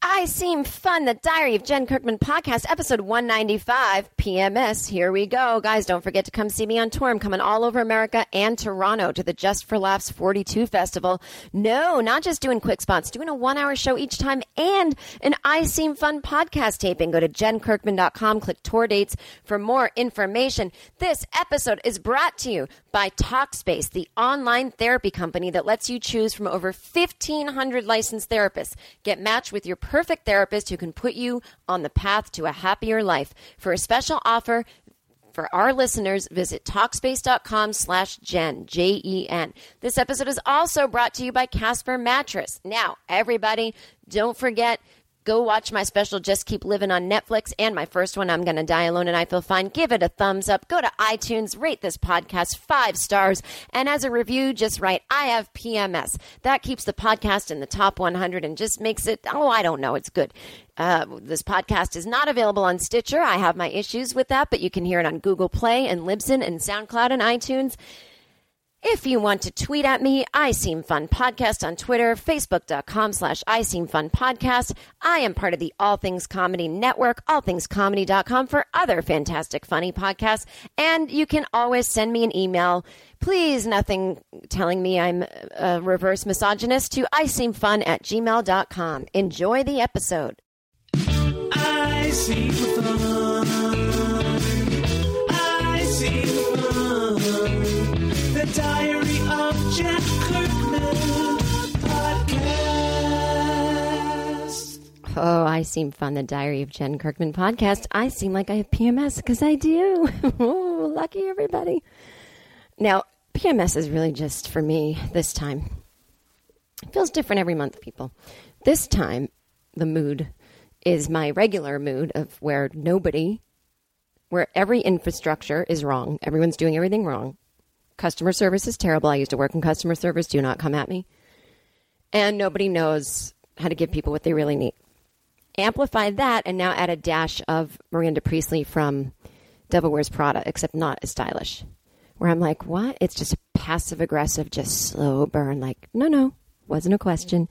I Seem Fun, the Diary of Jen Kirkman podcast, episode 195, PMS. Here we go. Guys, don't forget to come see me on tour. I'm coming all over America and Toronto to the Just for Laughs 42 Festival. No, not just doing quick spots, doing a one hour show each time and an I Seem Fun podcast taping. Go to jenkirkman.com, click tour dates for more information. This episode is brought to you by Talkspace, the online therapy company that lets you choose from over 1,500 licensed therapists. Get matched with your perfect therapist who can put you on the path to a happier life. For a special offer, for our listeners, visit Talkspace.com slash Jen, J-E-N. This episode is also brought to you by Casper Mattress. Now, everybody, don't forget – Go watch my special Just Keep Living on Netflix and my first one, I'm Gonna Die Alone and I Feel Fine. Give it a thumbs up. Go to iTunes, rate this podcast five stars. And as a review, just write, I have PMS. That keeps the podcast in the top 100 and just makes it, oh, I don't know, it's good. Uh, this podcast is not available on Stitcher. I have my issues with that, but you can hear it on Google Play and Libsyn and SoundCloud and iTunes. If you want to tweet at me, I Seem Fun Podcast on Twitter, facebook.com slash I Seem Fun Podcast. I am part of the All Things Comedy Network, allthingscomedy.com for other fantastic, funny podcasts. And you can always send me an email. Please, nothing telling me I'm a reverse misogynist to I Seem Fun at gmail.com. Enjoy the episode. I seem fun. Oh, I seem fun. The Diary of Jen Kirkman podcast. I seem like I have PMS because I do. oh, lucky everybody. Now, PMS is really just for me this time. It feels different every month, people. This time, the mood is my regular mood of where nobody, where every infrastructure is wrong. Everyone's doing everything wrong. Customer service is terrible. I used to work in customer service. Do not come at me. And nobody knows how to give people what they really need. Amplify that and now add a dash of Miranda Priestly from Devil Wears Prada, except not as stylish. Where I'm like, what? It's just passive aggressive, just slow burn. Like, no, no, wasn't a question.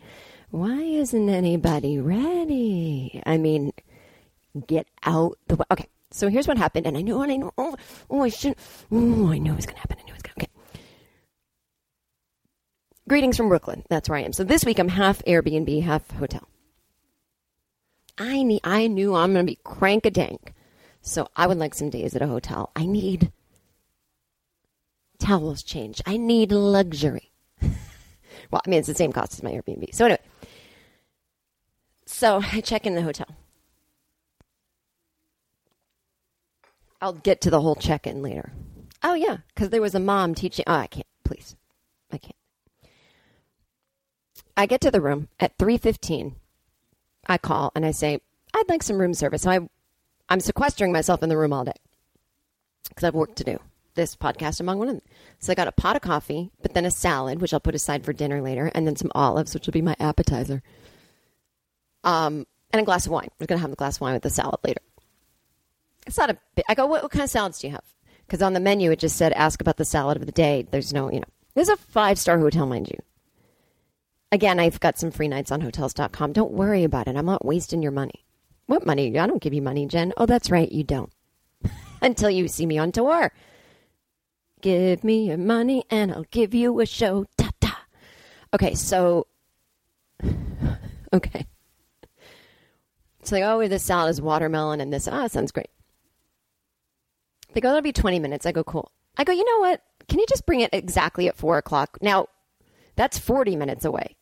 Why isn't anybody ready? I mean, get out the way. Okay, so here's what happened, and I know, and I know. Oh, oh I shouldn't. Oh, I know it's gonna happen. I know it's gonna. Okay. Greetings from Brooklyn. That's where I am. So this week I'm half Airbnb, half hotel. I need. I knew I'm gonna be crank a dank, so I would like some days at a hotel. I need towels changed. I need luxury. well, I mean it's the same cost as my Airbnb. So anyway, so I check in the hotel. I'll get to the whole check in later. Oh, yeah, because there was a mom teaching. Oh, I can't. Please. I can't. I get to the room at 3.15. I call and I say, I'd like some room service. So I, I'm sequestering myself in the room all day because I have work to do. this podcast among one of them. So I got a pot of coffee, but then a salad, which I'll put aside for dinner later, and then some olives, which will be my appetizer. Um, and a glass of wine. We're going to have a glass of wine with the salad later. It's not a bit. I go, what, what kind of salads do you have? Because on the menu it just said, ask about the salad of the day. There's no, you know, this is a five star hotel, mind you. Again, I've got some free nights on hotels.com. Don't worry about it. I'm not wasting your money. What money? I don't give you money, Jen. Oh, that's right. You don't. Until you see me on tour. Give me your money and I'll give you a show. Ta ta. Okay, so. Okay. It's like, oh, this salad is watermelon and this. Ah, oh, sounds great. They go, that'll be 20 minutes. I go, cool. I go, you know what? Can you just bring it exactly at four o'clock? Now, that's 40 minutes away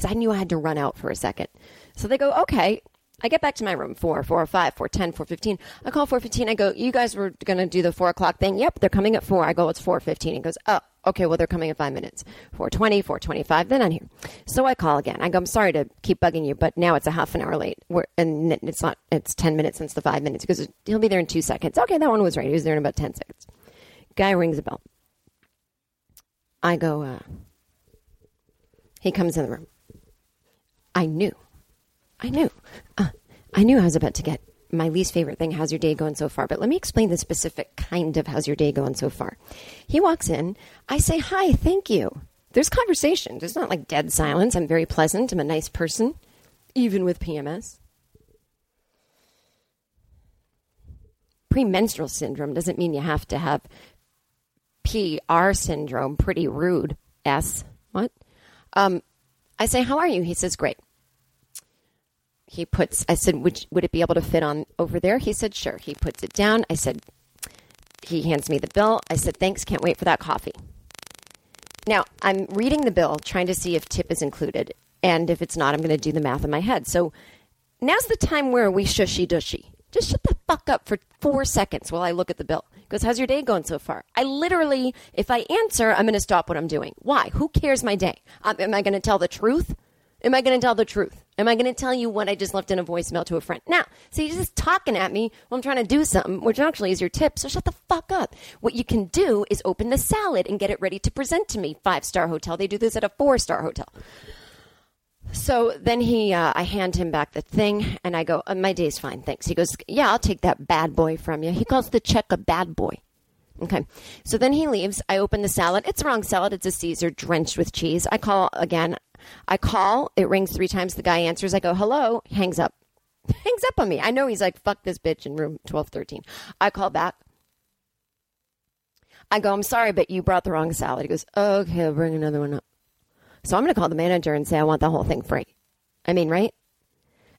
because I knew I had to run out for a second. So they go, okay. I get back to my room, 4, 4, 5, 4, 10, 4, 15. I call 4, 15. I go, you guys were going to do the 4 o'clock thing. Yep, they're coming at 4. I go, it's 4, 15. He goes, oh, okay, well, they're coming in five minutes. 420, 425, then I'm here. So I call again. I go, I'm sorry to keep bugging you, but now it's a half an hour late. We're, and it's not, it's 10 minutes since the five minutes because he'll be there in two seconds. Okay, that one was right. He was there in about 10 seconds. Guy rings a bell. I go, uh, he comes in the room. I knew. I knew. Uh, I knew I was about to get my least favorite thing, how's your day going so far? But let me explain the specific kind of how's your day going so far. He walks in, I say, Hi, thank you. There's conversation. There's not like dead silence. I'm very pleasant. I'm a nice person, even with PMS. Premenstrual syndrome doesn't mean you have to have PR syndrome. Pretty rude. S. What? Um, I say, How are you? He says, Great. He puts i said would, would it be able to fit on over there? He said sure. He puts it down. I said he hands me the bill. I said thanks. Can't wait for that coffee. Now i'm reading the bill trying to see if tip is included and if it's not i'm going to do the math in my head. So now's the time where we shushy dushy just shut the fuck up for four seconds while i look at the bill because how's your day going so far i literally if i answer i'm going to stop what i'm doing why who cares my day um, am i going to tell the truth Am I going to tell the truth? Am I going to tell you what I just left in a voicemail to a friend? Now, see, you're just talking at me while I'm trying to do something, which actually is your tip. So shut the fuck up. What you can do is open the salad and get it ready to present to me. Five star hotel. They do this at a four star hotel. So then he, uh, I hand him back the thing and I go, uh, my day's fine, thanks. He goes, yeah, I'll take that bad boy from you. He calls the check a bad boy. Okay. So then he leaves. I open the salad. It's the wrong salad. It's a Caesar drenched with cheese. I call again. I call, it rings three times. The guy answers. I go, hello, hangs up. hangs up on me. I know he's like, fuck this bitch in room 1213. I call back. I go, I'm sorry, but you brought the wrong salad. He goes, okay, I'll bring another one up. So I'm going to call the manager and say, I want the whole thing free. I mean, right?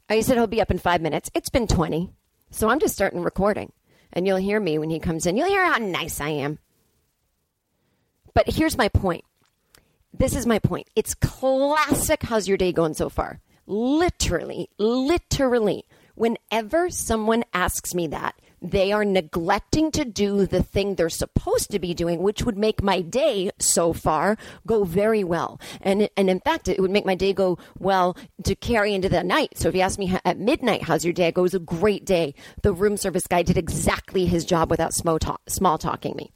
I said he'll be up in five minutes. It's been 20. So I'm just starting recording. And you'll hear me when he comes in. You'll hear how nice I am. But here's my point this is my point. It's classic. How's your day going so far? Literally, literally, whenever someone asks me that, they are neglecting to do the thing they're supposed to be doing, which would make my day so far go very well. And, and in fact, it would make my day go well to carry into the night. So if you ask me at midnight, how's your day? go It was a great day. The room service guy did exactly his job without small, talk, small talking me.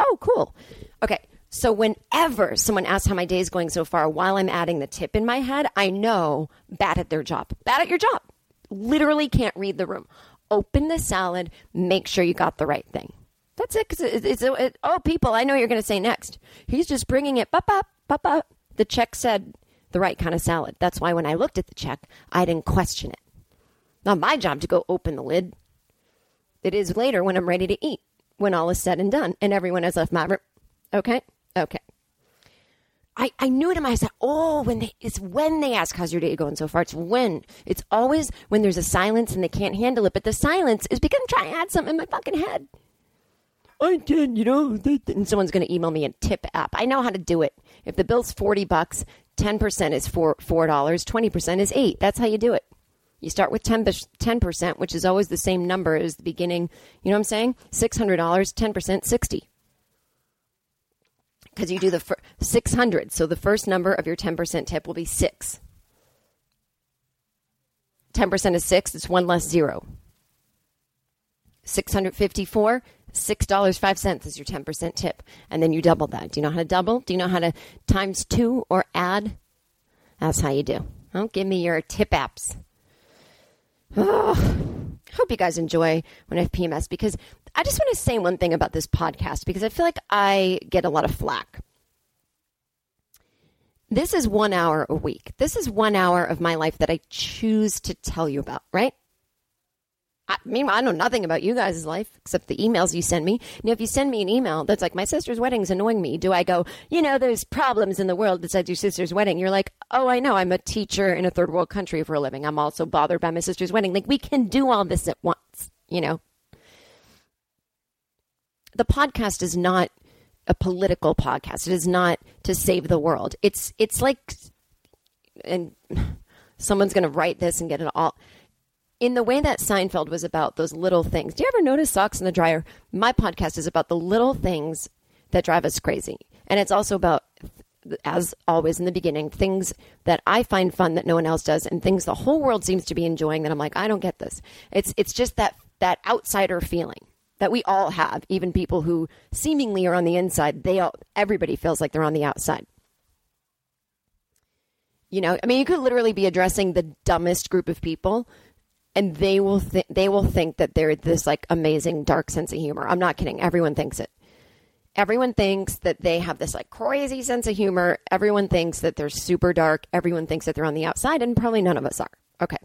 Oh, cool. Okay. So whenever someone asks how my day is going so far while I'm adding the tip in my head, I know bad at their job. Bad at your job. Literally can't read the room. Open the salad, make sure you got the right thing. That's it. Cause it, it's, it, oh, people, I know you're going to say next. He's just bringing it, up, up, up, up. The check said the right kind of salad. That's why when I looked at the check, I didn't question it. Not my job to go open the lid. It is later when I'm ready to eat, when all is said and done, and everyone has left my room. Okay? Okay. I, I knew it in my head. Oh, when they, it's when they ask, how's your day going so far? It's when. It's always when there's a silence and they can't handle it. But the silence is because I'm trying to add something in my fucking head. I did, you know, and someone's going to email me a tip app. I know how to do it. If the bill's 40 bucks, 10% is four, $4, 20% is 8. That's how you do it. You start with 10, 10%, which is always the same number as the beginning. You know what I'm saying? $600, 10%, 60 because you do the fir- 600. So the first number of your 10% tip will be six. 10% is six, it's one less zero. 654, $6.05 is your 10% tip. And then you double that. Do you know how to double? Do you know how to times two or add? That's how you do. Don't give me your tip apps. Hope you guys enjoy when I have PMS because I just want to say one thing about this podcast because I feel like I get a lot of flack. This is one hour a week. This is one hour of my life that I choose to tell you about, right? I, meanwhile, I know nothing about you guys' life except the emails you send me. Now, if you send me an email that's like, my sister's wedding's annoying me, do I go, you know, there's problems in the world besides your sister's wedding? You're like, oh, I know. I'm a teacher in a third world country for a living. I'm also bothered by my sister's wedding. Like, we can do all this at once, you know? The podcast is not a political podcast. It is not to save the world. It's, it's like, and someone's going to write this and get it all in the way that Seinfeld was about those little things. Do you ever notice socks in the dryer? My podcast is about the little things that drive us crazy. And it's also about, as always in the beginning, things that I find fun that no one else does and things the whole world seems to be enjoying that I'm like, I don't get this. It's, it's just that, that outsider feeling that we all have, even people who seemingly are on the inside, they all, everybody feels like they're on the outside. You know, I mean, you could literally be addressing the dumbest group of people and they will th- they will think that they're this like amazing dark sense of humor. I'm not kidding. Everyone thinks it. Everyone thinks that they have this like crazy sense of humor. Everyone thinks that they're super dark. Everyone thinks that they're on the outside, and probably none of us are. Okay.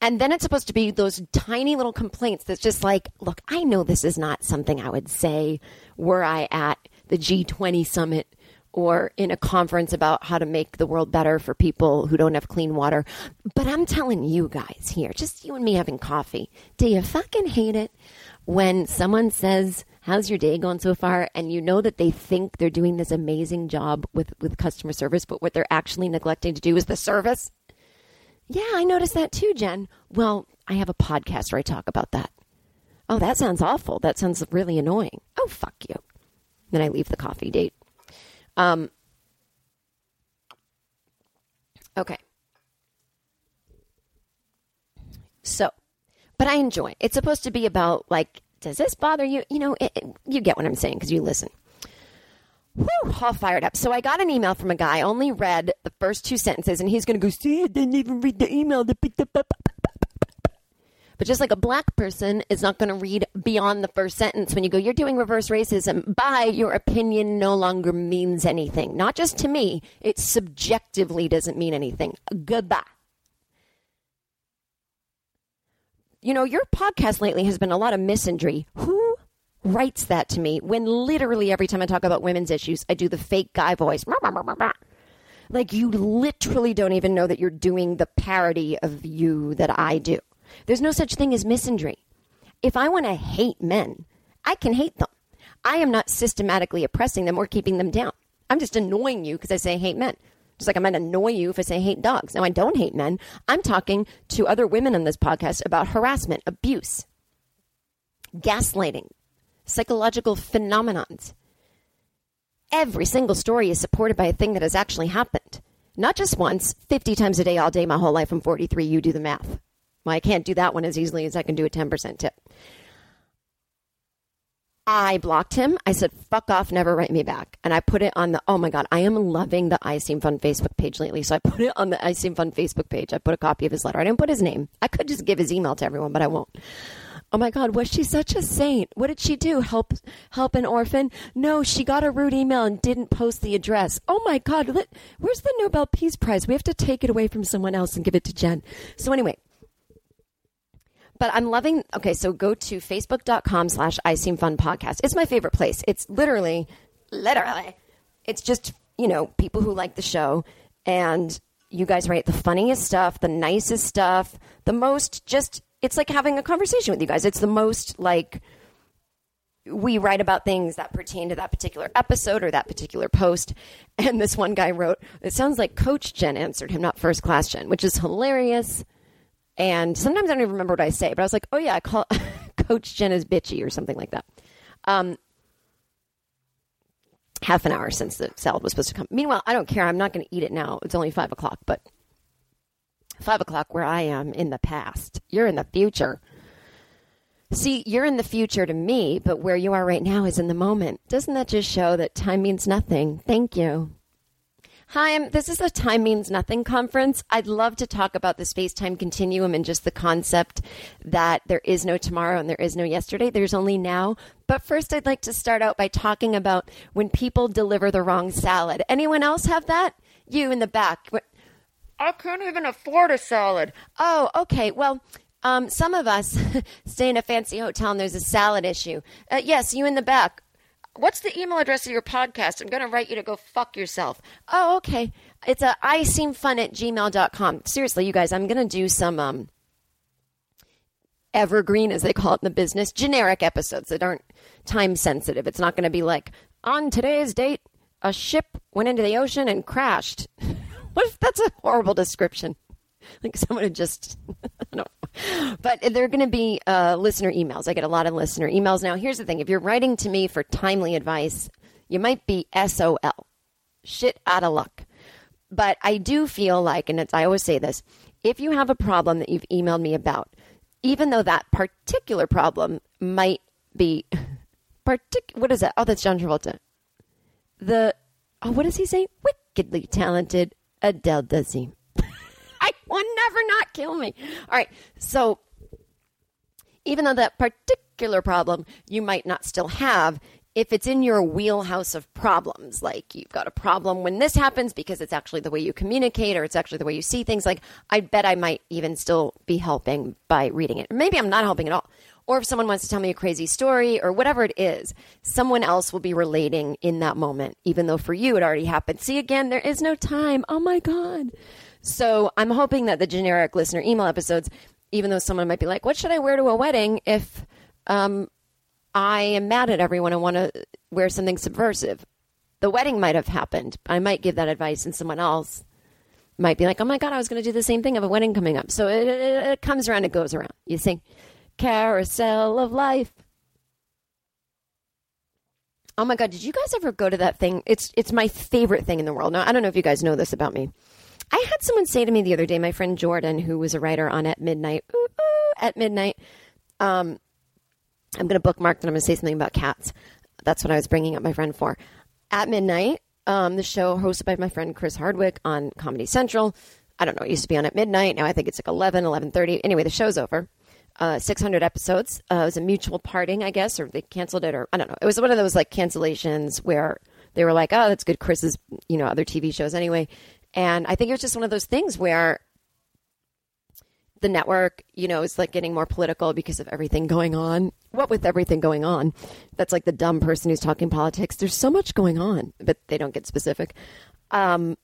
And then it's supposed to be those tiny little complaints that's just like, look, I know this is not something I would say were I at the G20 summit or in a conference about how to make the world better for people who don't have clean water. But I'm telling you guys here, just you and me having coffee, do you fucking hate it when someone says, How's your day going so far? And you know that they think they're doing this amazing job with, with customer service, but what they're actually neglecting to do is the service? Yeah, I noticed that too, Jen. Well, I have a podcast where I talk about that. Oh, that sounds awful. That sounds really annoying. Oh, fuck you. Then I leave the coffee date. Um, okay. So, but I enjoy. It. It's supposed to be about like, does this bother you? You know, it, it, you get what I'm saying because you listen. Whew, all fired up. So I got an email from a guy. Only read the first two sentences, and he's going to go. See, I didn't even read the email. But just like a black person is not going to read beyond the first sentence when you go, you're doing reverse racism, by your opinion no longer means anything. Not just to me, it subjectively doesn't mean anything. Goodbye. You know, your podcast lately has been a lot of misandry. Who writes that to me when literally every time I talk about women's issues, I do the fake guy voice? Like, you literally don't even know that you're doing the parody of you that I do. There's no such thing as misandry. If I want to hate men, I can hate them. I am not systematically oppressing them or keeping them down. I'm just annoying you because I say I hate men. Just like I might annoy you if I say I hate dogs. Now, I don't hate men. I'm talking to other women on this podcast about harassment, abuse, gaslighting, psychological phenomenons. Every single story is supported by a thing that has actually happened. Not just once, 50 times a day, all day, my whole life. I'm 43. You do the math. Well, I can't do that one as easily as I can do a 10% tip. I blocked him. I said, fuck off, never write me back. And I put it on the, oh my God, I am loving the I Seem Fun Facebook page lately. So I put it on the I Seem Fun Facebook page. I put a copy of his letter. I didn't put his name. I could just give his email to everyone, but I won't. Oh my God, was she such a saint? What did she do? Help, help an orphan? No, she got a rude email and didn't post the address. Oh my God, let, where's the Nobel Peace Prize? We have to take it away from someone else and give it to Jen. So anyway, but I'm loving. Okay, so go to facebook.com slash I Seem Fun podcast. It's my favorite place. It's literally, literally, it's just, you know, people who like the show and you guys write the funniest stuff, the nicest stuff, the most just, it's like having a conversation with you guys. It's the most like, we write about things that pertain to that particular episode or that particular post. And this one guy wrote, it sounds like Coach Jen answered him, not First Class Jen, which is hilarious. And sometimes I don't even remember what I say, but I was like, oh yeah, I call Coach Jen is bitchy or something like that. Um, half an hour since the salad was supposed to come. Meanwhile, I don't care. I'm not going to eat it now. It's only five o'clock, but five o'clock where I am in the past. You're in the future. See, you're in the future to me, but where you are right now is in the moment. Doesn't that just show that time means nothing? Thank you. Hi, I'm, this is a Time Means Nothing conference. I'd love to talk about the space time continuum and just the concept that there is no tomorrow and there is no yesterday. There's only now. But first, I'd like to start out by talking about when people deliver the wrong salad. Anyone else have that? You in the back. I can't even afford a salad. Oh, okay. Well, um, some of us stay in a fancy hotel and there's a salad issue. Uh, yes, you in the back. What's the email address of your podcast? I'm going to write you to go fuck yourself. Oh, okay. It's a I seem fun at gmail.com. Seriously, you guys, I'm going to do some um, evergreen, as they call it in the business, generic episodes that aren't time sensitive. It's not going to be like, on today's date, a ship went into the ocean and crashed. what if that's a horrible description? Like someone had just, I don't But they're going to be uh, listener emails. I get a lot of listener emails. Now, here's the thing if you're writing to me for timely advice, you might be SOL, shit out of luck. But I do feel like, and it's, I always say this if you have a problem that you've emailed me about, even though that particular problem might be partic- what is that? Oh, that's John Travolta. The oh, what does he say? Wickedly talented Adele Dazeem. Will never not kill me. All right, so even though that particular problem you might not still have, if it's in your wheelhouse of problems, like you've got a problem when this happens because it's actually the way you communicate or it's actually the way you see things, like I bet I might even still be helping by reading it. Maybe I'm not helping at all. Or if someone wants to tell me a crazy story or whatever it is, someone else will be relating in that moment, even though for you it already happened. See, again, there is no time. Oh my God. So I'm hoping that the generic listener email episodes, even though someone might be like, what should I wear to a wedding if um, I am mad at everyone and want to wear something subversive? The wedding might have happened. I might give that advice, and someone else might be like, oh my God, I was going to do the same thing of a wedding coming up. So it, it, it comes around, it goes around. You see? Carousel of life. Oh my god, did you guys ever go to that thing? It's it's my favorite thing in the world. Now, I don't know if you guys know this about me. I had someone say to me the other day, my friend Jordan, who was a writer on At Midnight, ooh, ooh, At Midnight. Um, I'm going to bookmark that I'm going to say something about cats. That's what I was bringing up my friend for. At Midnight, um, the show hosted by my friend Chris Hardwick on Comedy Central. I don't know, it used to be on at midnight. Now I think it's like 11, 11.30. Anyway, the show's over uh, 600 episodes. Uh, it was a mutual parting, I guess, or they canceled it, or I don't know. It was one of those like cancellations where they were like, "Oh, that's good." Chris's, you know, other TV shows anyway, and I think it was just one of those things where the network, you know, is like getting more political because of everything going on. What with everything going on, that's like the dumb person who's talking politics. There's so much going on, but they don't get specific. Um,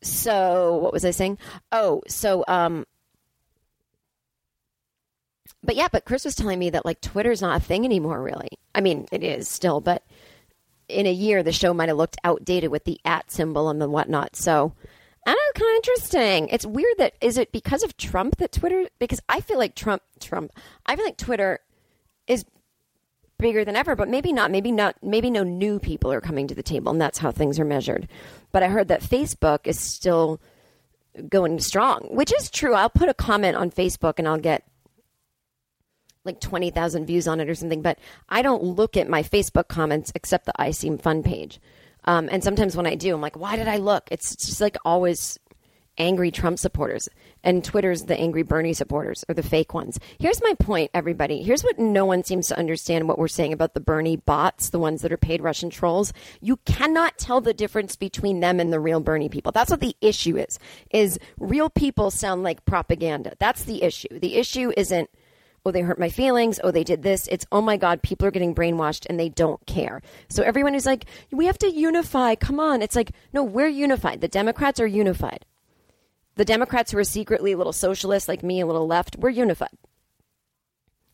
so what was I saying? Oh, so um, but yeah, but Chris was telling me that like Twitter's not a thing anymore, really. I mean, it is still, but in a year, the show might have looked outdated with the at symbol and the whatnot. So, I don't know, kind of interesting. It's weird that is it because of Trump that Twitter? Because I feel like Trump, Trump, I feel like Twitter is bigger than ever, but maybe not. Maybe not. Maybe no new people are coming to the table, and that's how things are measured. But I heard that Facebook is still going strong, which is true. I'll put a comment on Facebook and I'll get like 20,000 views on it or something, but I don't look at my Facebook comments except the I Seem Fun page. Um, and sometimes when I do, I'm like, why did I look? It's just like always angry Trump supporters. And Twitter's the angry Bernie supporters or the fake ones. Here's my point, everybody. Here's what no one seems to understand what we're saying about the Bernie bots, the ones that are paid Russian trolls. You cannot tell the difference between them and the real Bernie people. That's what the issue is. Is real people sound like propaganda. That's the issue. The issue isn't oh, they hurt my feelings, oh, they did this. It's, oh my God, people are getting brainwashed and they don't care. So everyone is like, we have to unify. Come on. It's like, no, we're unified. The Democrats are unified. The Democrats who are secretly a little socialist, like me, a little left, we're unified.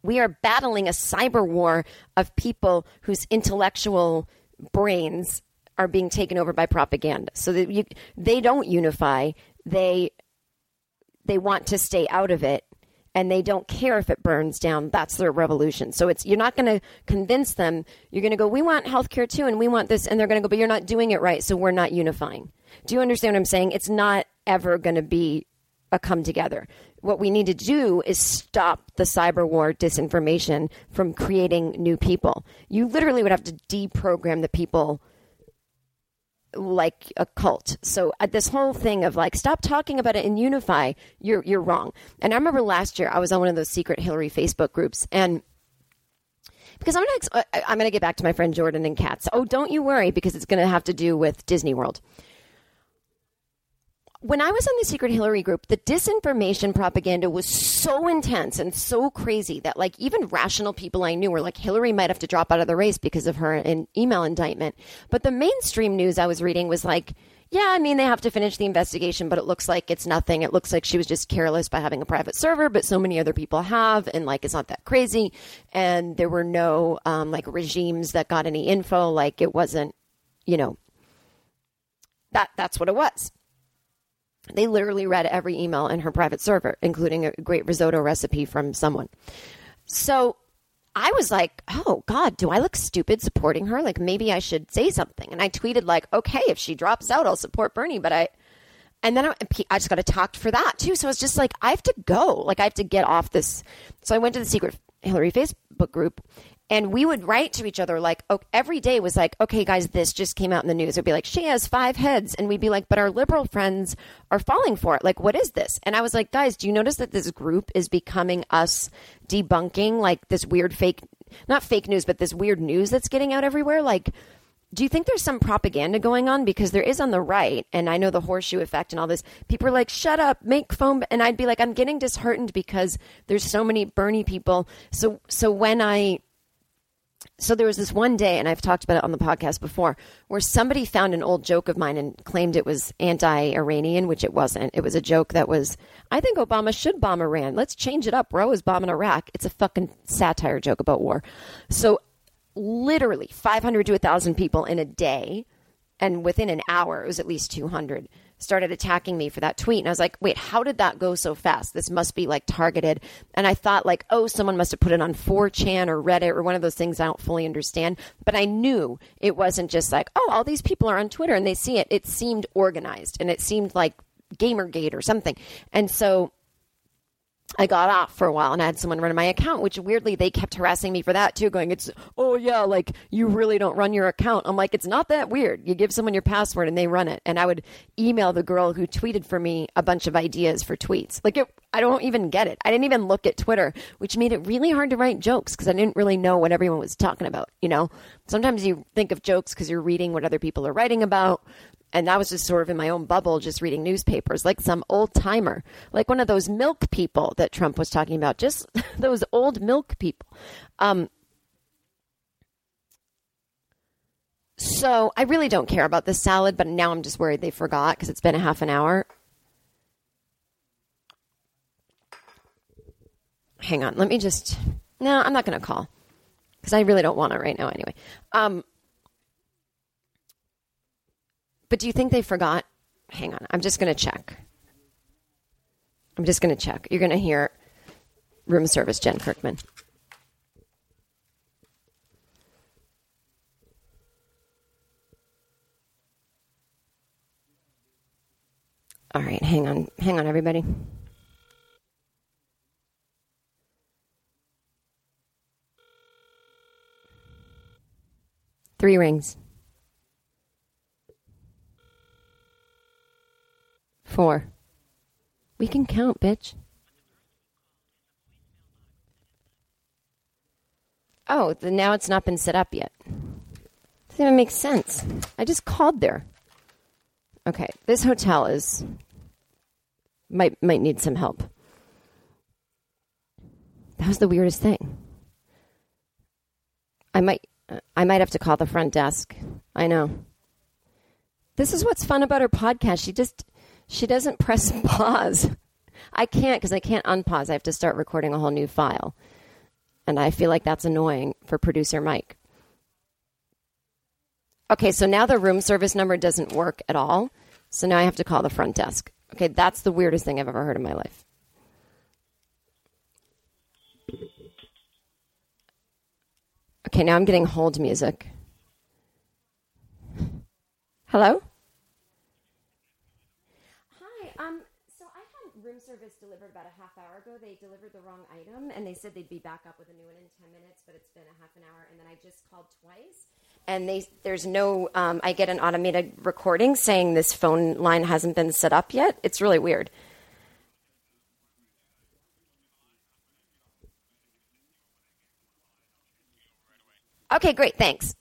We are battling a cyber war of people whose intellectual brains are being taken over by propaganda. So that you, they don't unify. They they want to stay out of it and they don't care if it burns down. That's their revolution. So it's you're not going to convince them. You're going to go, "We want healthcare too and we want this." And they're going to go, "But you're not doing it right, so we're not unifying." Do you understand what I'm saying? It's not ever going to be a come together. What we need to do is stop the cyber war disinformation from creating new people. You literally would have to deprogram the people like a cult. So uh, this whole thing of like stop talking about it and unify, you're you're wrong. And I remember last year I was on one of those secret Hillary Facebook groups and because I'm gonna uh, I'm gonna get back to my friend Jordan and cats. Oh, don't you worry because it's gonna have to do with Disney World when I was on the Secret Hillary group, the disinformation propaganda was so intense and so crazy that, like, even rational people I knew were like, Hillary might have to drop out of the race because of her in- email indictment. But the mainstream news I was reading was like, yeah, I mean, they have to finish the investigation, but it looks like it's nothing. It looks like she was just careless by having a private server, but so many other people have, and like it's not that crazy. And there were no um, like regimes that got any info. Like it wasn't, you know, that that's what it was. They literally read every email in her private server, including a great risotto recipe from someone. So I was like, oh God, do I look stupid supporting her? Like maybe I should say something. And I tweeted like, okay, if she drops out, I'll support Bernie. But I, and then I, I just got attacked for that too. So it's just like, I have to go. Like I have to get off this. So I went to the secret Hillary Facebook group and we would write to each other like oh, every day was like okay guys this just came out in the news. It'd be like she has five heads and we'd be like but our liberal friends are falling for it. Like what is this? And i was like guys do you notice that this group is becoming us debunking like this weird fake not fake news but this weird news that's getting out everywhere? Like do you think there's some propaganda going on? Because there is on the right, and I know the horseshoe effect and all this. People are like, shut up, make foam. And I'd be like, I'm getting disheartened because there's so many Bernie people. So, so when I so there was this one day, and I've talked about it on the podcast before, where somebody found an old joke of mine and claimed it was anti-Iranian, which it wasn't. It was a joke that was, I think Obama should bomb Iran. Let's change it up. Bro is bombing Iraq. It's a fucking satire joke about war. So literally 500 to 1,000 people in a day, and within an hour, it was at least 200 started attacking me for that tweet. And I was like, wait, how did that go so fast? This must be like targeted. And I thought, like, oh, someone must have put it on 4chan or Reddit or one of those things I don't fully understand. But I knew it wasn't just like, oh, all these people are on Twitter and they see it. It seemed organized and it seemed like Gamergate or something. And so I got off for a while and I had someone run my account, which weirdly they kept harassing me for that too, going, It's, oh yeah, like you really don't run your account. I'm like, It's not that weird. You give someone your password and they run it. And I would email the girl who tweeted for me a bunch of ideas for tweets. Like, it, I don't even get it. I didn't even look at Twitter, which made it really hard to write jokes because I didn't really know what everyone was talking about. You know, sometimes you think of jokes because you're reading what other people are writing about and I was just sort of in my own bubble, just reading newspapers, like some old timer, like one of those milk people that Trump was talking about, just those old milk people. Um, so I really don't care about this salad, but now I'm just worried they forgot because it's been a half an hour. Hang on, let me just. No, I'm not going to call because I really don't want it right now anyway. Um, but do you think they forgot? Hang on. I'm just going to check. I'm just going to check. You're going to hear room service Jen Kirkman. All right, hang on. Hang on, everybody. Three rings. Four. We can count, bitch. Oh, then now it's not been set up yet. Doesn't even make sense. I just called there. Okay, this hotel is might might need some help. That was the weirdest thing. I might I might have to call the front desk. I know. This is what's fun about her podcast. She just she doesn't press pause. I can't because I can't unpause. I have to start recording a whole new file. And I feel like that's annoying for producer Mike. Okay, so now the room service number doesn't work at all. So now I have to call the front desk. Okay, that's the weirdest thing I've ever heard in my life. Okay, now I'm getting hold music. Hello? room service delivered about a half hour They delivered the wrong item, and they said they'd be back up with a new one in ten minutes, but it's been a half an hour. And then I just called twice, and they there's no. Um, I get an automated recording saying this phone line hasn't been set up yet. It's really weird. Okay, great. Thanks.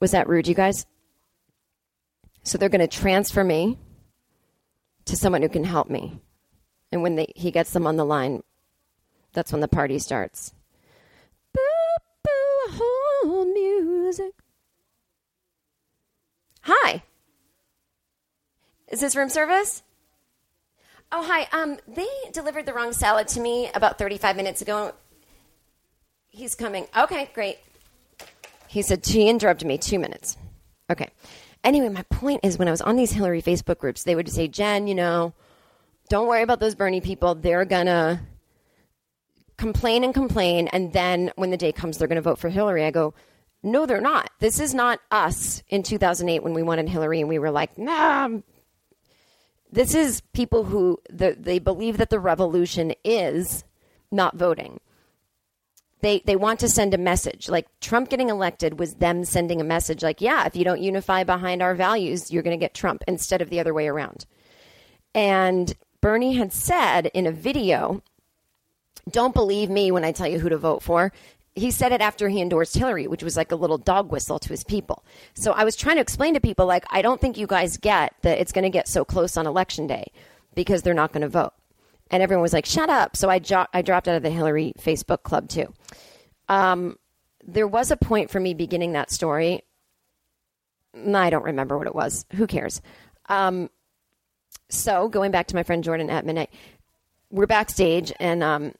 Was that rude, you guys? So they're going to transfer me to someone who can help me. And when they, he gets them on the line, that's when the party starts. Boo, boo, hold music. Hi. Is this room service? Oh, hi. Um, they delivered the wrong salad to me about 35 minutes ago. He's coming. Okay, great. He said, she interrupted me two minutes. Okay. Anyway, my point is when I was on these Hillary Facebook groups, they would say, Jen, you know, don't worry about those Bernie people. They're going to complain and complain. And then when the day comes, they're going to vote for Hillary. I go, no, they're not. This is not us in 2008 when we wanted Hillary and we were like, nah. This is people who the, they believe that the revolution is not voting they they want to send a message. Like Trump getting elected was them sending a message like, yeah, if you don't unify behind our values, you're going to get Trump instead of the other way around. And Bernie had said in a video, don't believe me when I tell you who to vote for. He said it after he endorsed Hillary, which was like a little dog whistle to his people. So I was trying to explain to people, like, I don't think you guys get that it's going to get so close on election day because they're not going to vote and everyone was like, "Shut up!" So I jo- I dropped out of the Hillary Facebook club too. Um, there was a point for me beginning that story. I don't remember what it was. Who cares? Um, so going back to my friend Jordan at midnight, we're backstage, and um,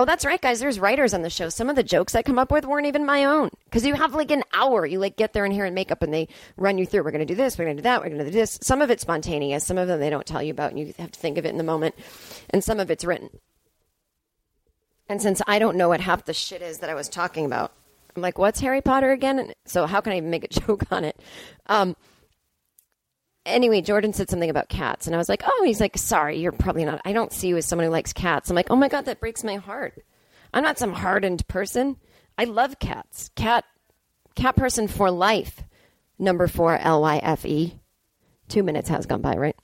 Oh, that's right, guys. There's writers on the show. Some of the jokes I come up with weren't even my own because you have like an hour. You like get there and hair and makeup, and they run you through. We're going to do this. We're going to do that. We're going to do this. Some of it's spontaneous. Some of them they don't tell you about, and you have to think of it in the moment. And some of it's written. And since I don't know what half the shit is that I was talking about, I'm like, "What's Harry Potter again?" And So how can I even make a joke on it? Um, anyway, Jordan said something about cats, and I was like, "Oh," he's like, "Sorry, you're probably not. I don't see you as someone who likes cats." I'm like, "Oh my god, that breaks my heart. I'm not some hardened person. I love cats. Cat, cat person for life. Number four, L Y F E. Two minutes has gone by, right?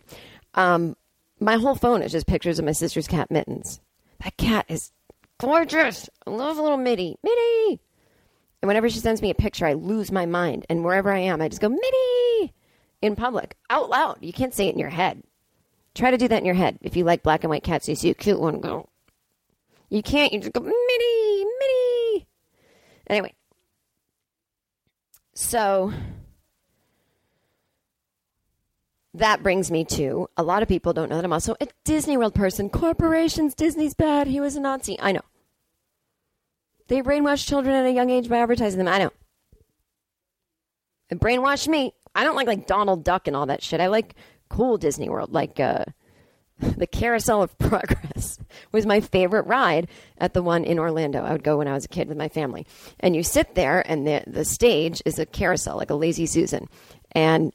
Um, my whole phone is just pictures of my sister's cat mittens. That cat is gorgeous. I love little Mitty, Mitty. And whenever she sends me a picture, I lose my mind. And wherever I am, I just go Mitty in public, out loud. You can't say it in your head. Try to do that in your head. If you like black and white cats, you see a cute one, go. You can't. You just go Minnie, Minnie. Anyway, so that brings me to a lot of people don't know that I'm also a Disney World person. Corporations, Disney's bad. He was a Nazi. I know. They brainwash children at a young age by advertising them. I know. It brainwashed me. I don't like like Donald Duck and all that shit. I like cool Disney World, like uh, the Carousel of Progress was my favorite ride at the one in Orlando. I would go when I was a kid with my family, and you sit there, and the the stage is a carousel, like a lazy Susan, and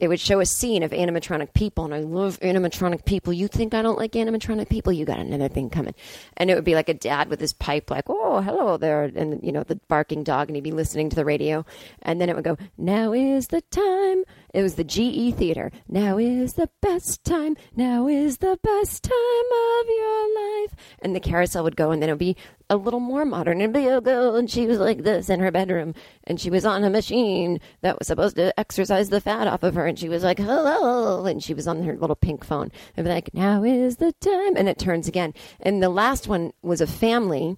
it would show a scene of animatronic people, and I love animatronic people. You think I don't like animatronic people? You got another thing coming. And it would be like a dad with his pipe, like, oh, hello there, and, you know, the barking dog, and he'd be listening to the radio. And then it would go, now is the time. It was the GE Theater. Now is the best time. Now is the best time of your life. And the carousel would go, and then it would be a little more modern. It'd be a girl, and she was like this in her bedroom, and she was on a machine that was supposed to exercise the fat off of her, and she was like, hello, and she was on her little pink phone. And be like, now is the time, and it turns again. And the last one was a family,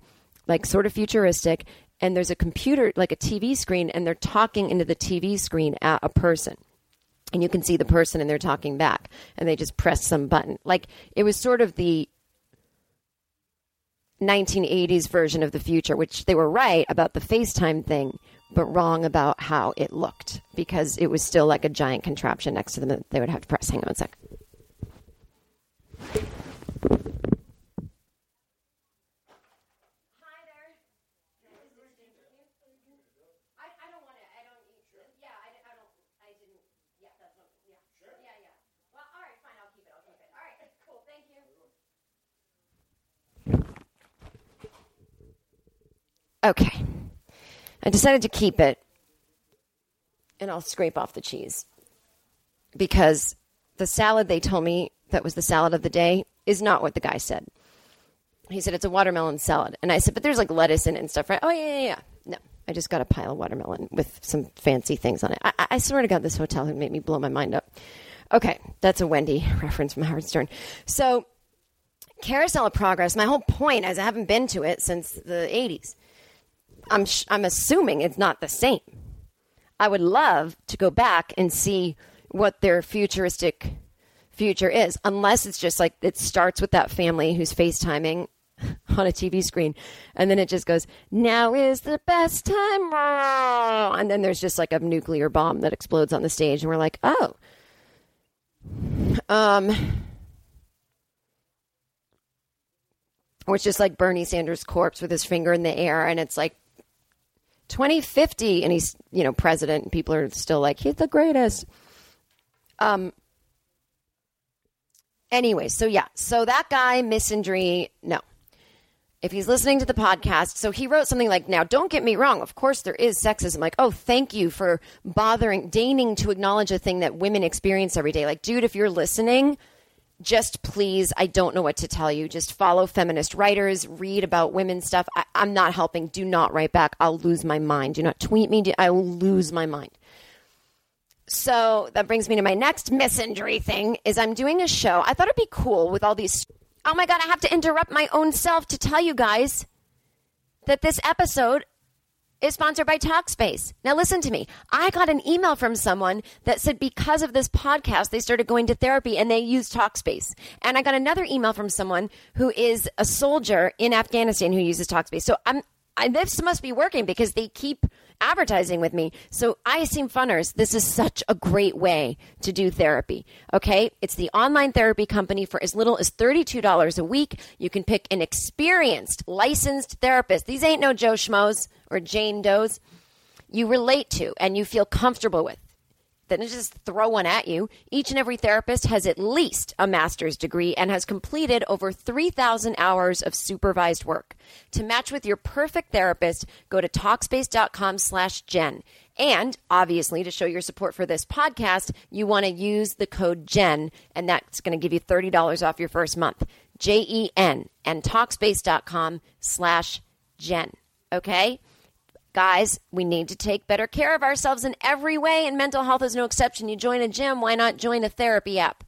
like sort of futuristic, and there's a computer, like a TV screen, and they're talking into the TV screen at a person. And you can see the person and they're talking back. And they just press some button. Like it was sort of the 1980s version of the future which they were right about the facetime thing but wrong about how it looked because it was still like a giant contraption next to them that they would have to press. Hang on a sec Okay. I decided to keep it and I'll scrape off the cheese because the salad they told me that was the salad of the day is not what the guy said. He said it's a watermelon salad. And I said, but there's like lettuce in it and stuff, right? Oh, yeah, yeah, yeah. No, I just got a pile of watermelon with some fancy things on it. I, I swear to God, this hotel had made me blow my mind up. Okay, that's a Wendy reference from Howard Stern. So, Carousel of Progress, my whole point is I haven't been to it since the 80s. I'm, I'm assuming it's not the same. I would love to go back and see what their futuristic future is, unless it's just like it starts with that family who's FaceTiming on a TV screen, and then it just goes, "Now is the best time," and then there's just like a nuclear bomb that explodes on the stage, and we're like, "Oh." Um, or it's just like Bernie Sanders' corpse with his finger in the air, and it's like 2050, and he's you know president, and people are still like, "He's the greatest." Um. Anyway, so yeah, so that guy, Misandry, no. If he's listening to the podcast, so he wrote something like, Now, don't get me wrong, of course there is sexism. Like, oh, thank you for bothering, deigning to acknowledge a thing that women experience every day. Like, dude, if you're listening, just please, I don't know what to tell you. Just follow feminist writers, read about women's stuff. I, I'm not helping. Do not write back. I'll lose my mind. Do not tweet me. I will lose my mind. So that brings me to my next misandry thing is I'm doing a show. I thought it'd be cool with all these Oh my god, I have to interrupt my own self to tell you guys that this episode is sponsored by Talkspace. Now listen to me. I got an email from someone that said because of this podcast they started going to therapy and they used Talkspace. And I got another email from someone who is a soldier in Afghanistan who uses Talkspace. So I'm I, this must be working because they keep advertising with me. So I Seem Funners, this is such a great way to do therapy. Okay. It's the online therapy company for as little as $32 a week. You can pick an experienced, licensed therapist. These ain't no Joe Schmoes or Jane Does you relate to and you feel comfortable with than just throw one at you. Each and every therapist has at least a master's degree and has completed over 3,000 hours of supervised work. To match with your perfect therapist, go to Talkspace.com slash Jen. And obviously, to show your support for this podcast, you want to use the code JEN, and that's going to give you $30 off your first month. J E N and Talkspace.com slash Jen. Okay? Guys, we need to take better care of ourselves in every way, and mental health is no exception. You join a gym, why not join a therapy app?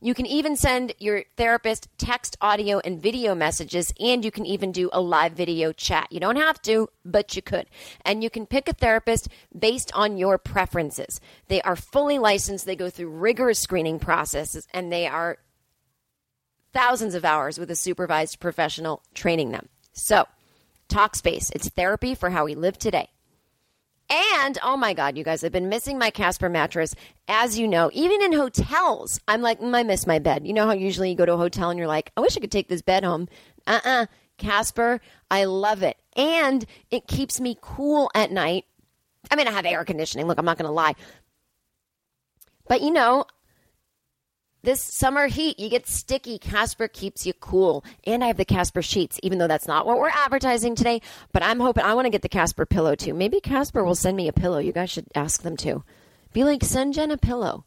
You can even send your therapist text, audio, and video messages, and you can even do a live video chat. You don't have to, but you could. And you can pick a therapist based on your preferences. They are fully licensed, they go through rigorous screening processes, and they are thousands of hours with a supervised professional training them. So, Talkspace. It's therapy for how we live today. And oh my God, you guys, I've been missing my Casper mattress. As you know, even in hotels, I'm like, mm, I miss my bed. You know how usually you go to a hotel and you're like, I wish I could take this bed home. Uh uh-uh. uh Casper, I love it. And it keeps me cool at night. I mean, I have air conditioning. Look, I'm not going to lie. But you know, this summer heat, you get sticky. Casper keeps you cool. And I have the Casper sheets, even though that's not what we're advertising today. But I'm hoping I want to get the Casper pillow too. Maybe Casper will send me a pillow. You guys should ask them to. Be like, send Jen a pillow.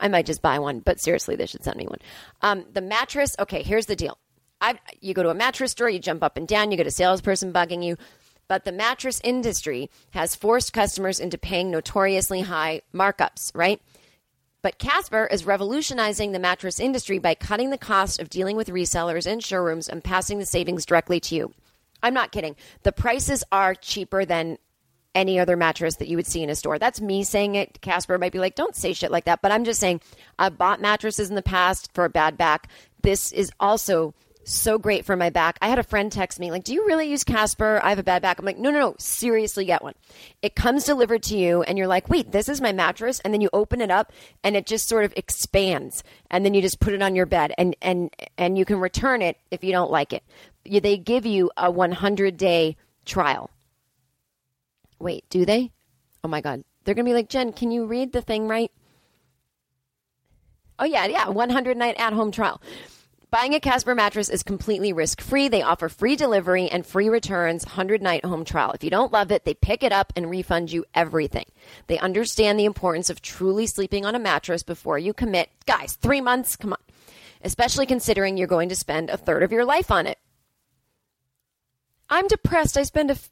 I might just buy one, but seriously, they should send me one. Um, the mattress, okay, here's the deal. I, you go to a mattress store, you jump up and down, you get a salesperson bugging you. But the mattress industry has forced customers into paying notoriously high markups, right? But Casper is revolutionizing the mattress industry by cutting the cost of dealing with resellers and showrooms and passing the savings directly to you. I'm not kidding. The prices are cheaper than any other mattress that you would see in a store. That's me saying it. Casper might be like, don't say shit like that. But I'm just saying, I've bought mattresses in the past for a bad back. This is also so great for my back. I had a friend text me, like, Do you really use Casper? I have a bad back. I'm like, No, no, no, seriously, get one. It comes delivered to you, and you're like, Wait, this is my mattress. And then you open it up, and it just sort of expands. And then you just put it on your bed, and, and, and you can return it if you don't like it. They give you a 100 day trial. Wait, do they? Oh my God. They're going to be like, Jen, can you read the thing right? Oh, yeah, yeah, 100 night at home trial Buying a Casper mattress is completely risk free. They offer free delivery and free returns, 100 night home trial. If you don't love it, they pick it up and refund you everything. They understand the importance of truly sleeping on a mattress before you commit. Guys, three months, come on. Especially considering you're going to spend a third of your life on it. I'm depressed. I spend f-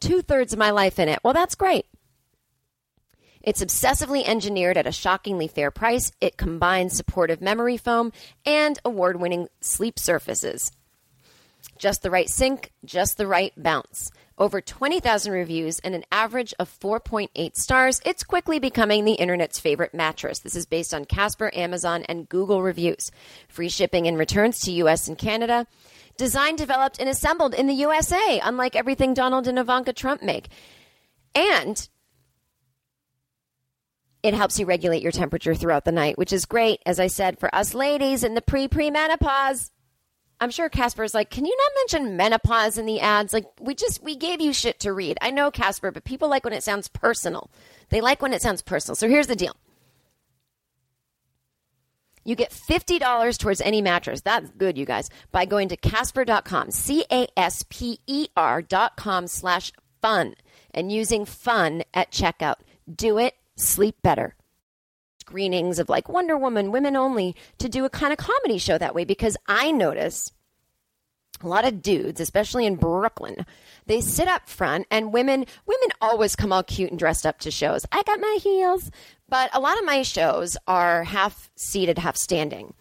two thirds of my life in it. Well, that's great. It's obsessively engineered at a shockingly fair price. It combines supportive memory foam and award winning sleep surfaces. Just the right sink, just the right bounce. Over 20,000 reviews and an average of 4.8 stars, it's quickly becoming the internet's favorite mattress. This is based on Casper, Amazon, and Google reviews. Free shipping and returns to US and Canada. Designed, developed, and assembled in the USA, unlike everything Donald and Ivanka Trump make. And it helps you regulate your temperature throughout the night, which is great, as I said, for us ladies in the pre pre menopause. I'm sure Casper's like, can you not mention menopause in the ads? Like, we just, we gave you shit to read. I know Casper, but people like when it sounds personal. They like when it sounds personal. So here's the deal. You get $50 towards any mattress. That's good, you guys, by going to casper.com, C A S P E R.com slash fun, and using fun at checkout. Do it, sleep better. Screenings of like Wonder Woman, women only, to do a kind of comedy show that way because I notice a lot of dudes, especially in Brooklyn, they sit up front and women women always come all cute and dressed up to shows. I got my heels, but a lot of my shows are half seated, half standing.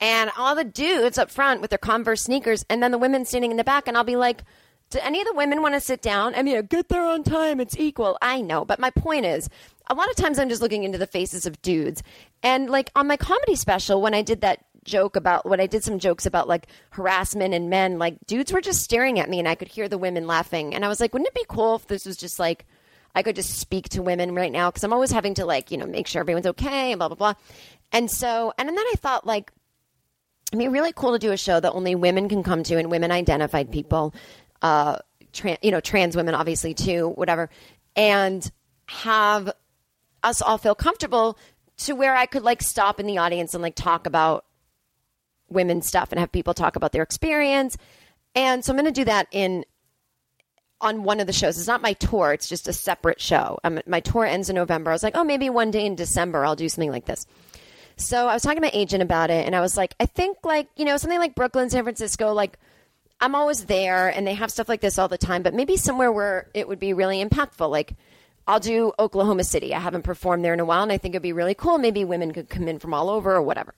And all the dudes up front with their Converse sneakers and then the women standing in the back and I'll be like, do any of the women want to sit down? I mean, get there on time. It's equal. I know. But my point is, a lot of times I'm just looking into the faces of dudes. And like on my comedy special, when I did that joke about when I did some jokes about like harassment and men, like dudes were just staring at me and I could hear the women laughing. And I was like, wouldn't it be cool if this was just like, I could just speak to women right now? Cause I'm always having to like, you know, make sure everyone's okay and blah, blah, blah. And so, and then I thought like, it'd be really cool to do a show that only women can come to and women identified people, uh, trans, you know, trans women obviously too, whatever, and have us all feel comfortable to where I could like stop in the audience and like talk about women's stuff and have people talk about their experience. And so I'm going to do that in on one of the shows. It's not my tour; it's just a separate show. Um, my tour ends in November. I was like, oh, maybe one day in December I'll do something like this. So I was talking to my agent about it, and I was like, I think like you know something like Brooklyn, San Francisco, like. I'm always there and they have stuff like this all the time, but maybe somewhere where it would be really impactful. Like, I'll do Oklahoma City. I haven't performed there in a while, and I think it'd be really cool. Maybe women could come in from all over or whatever.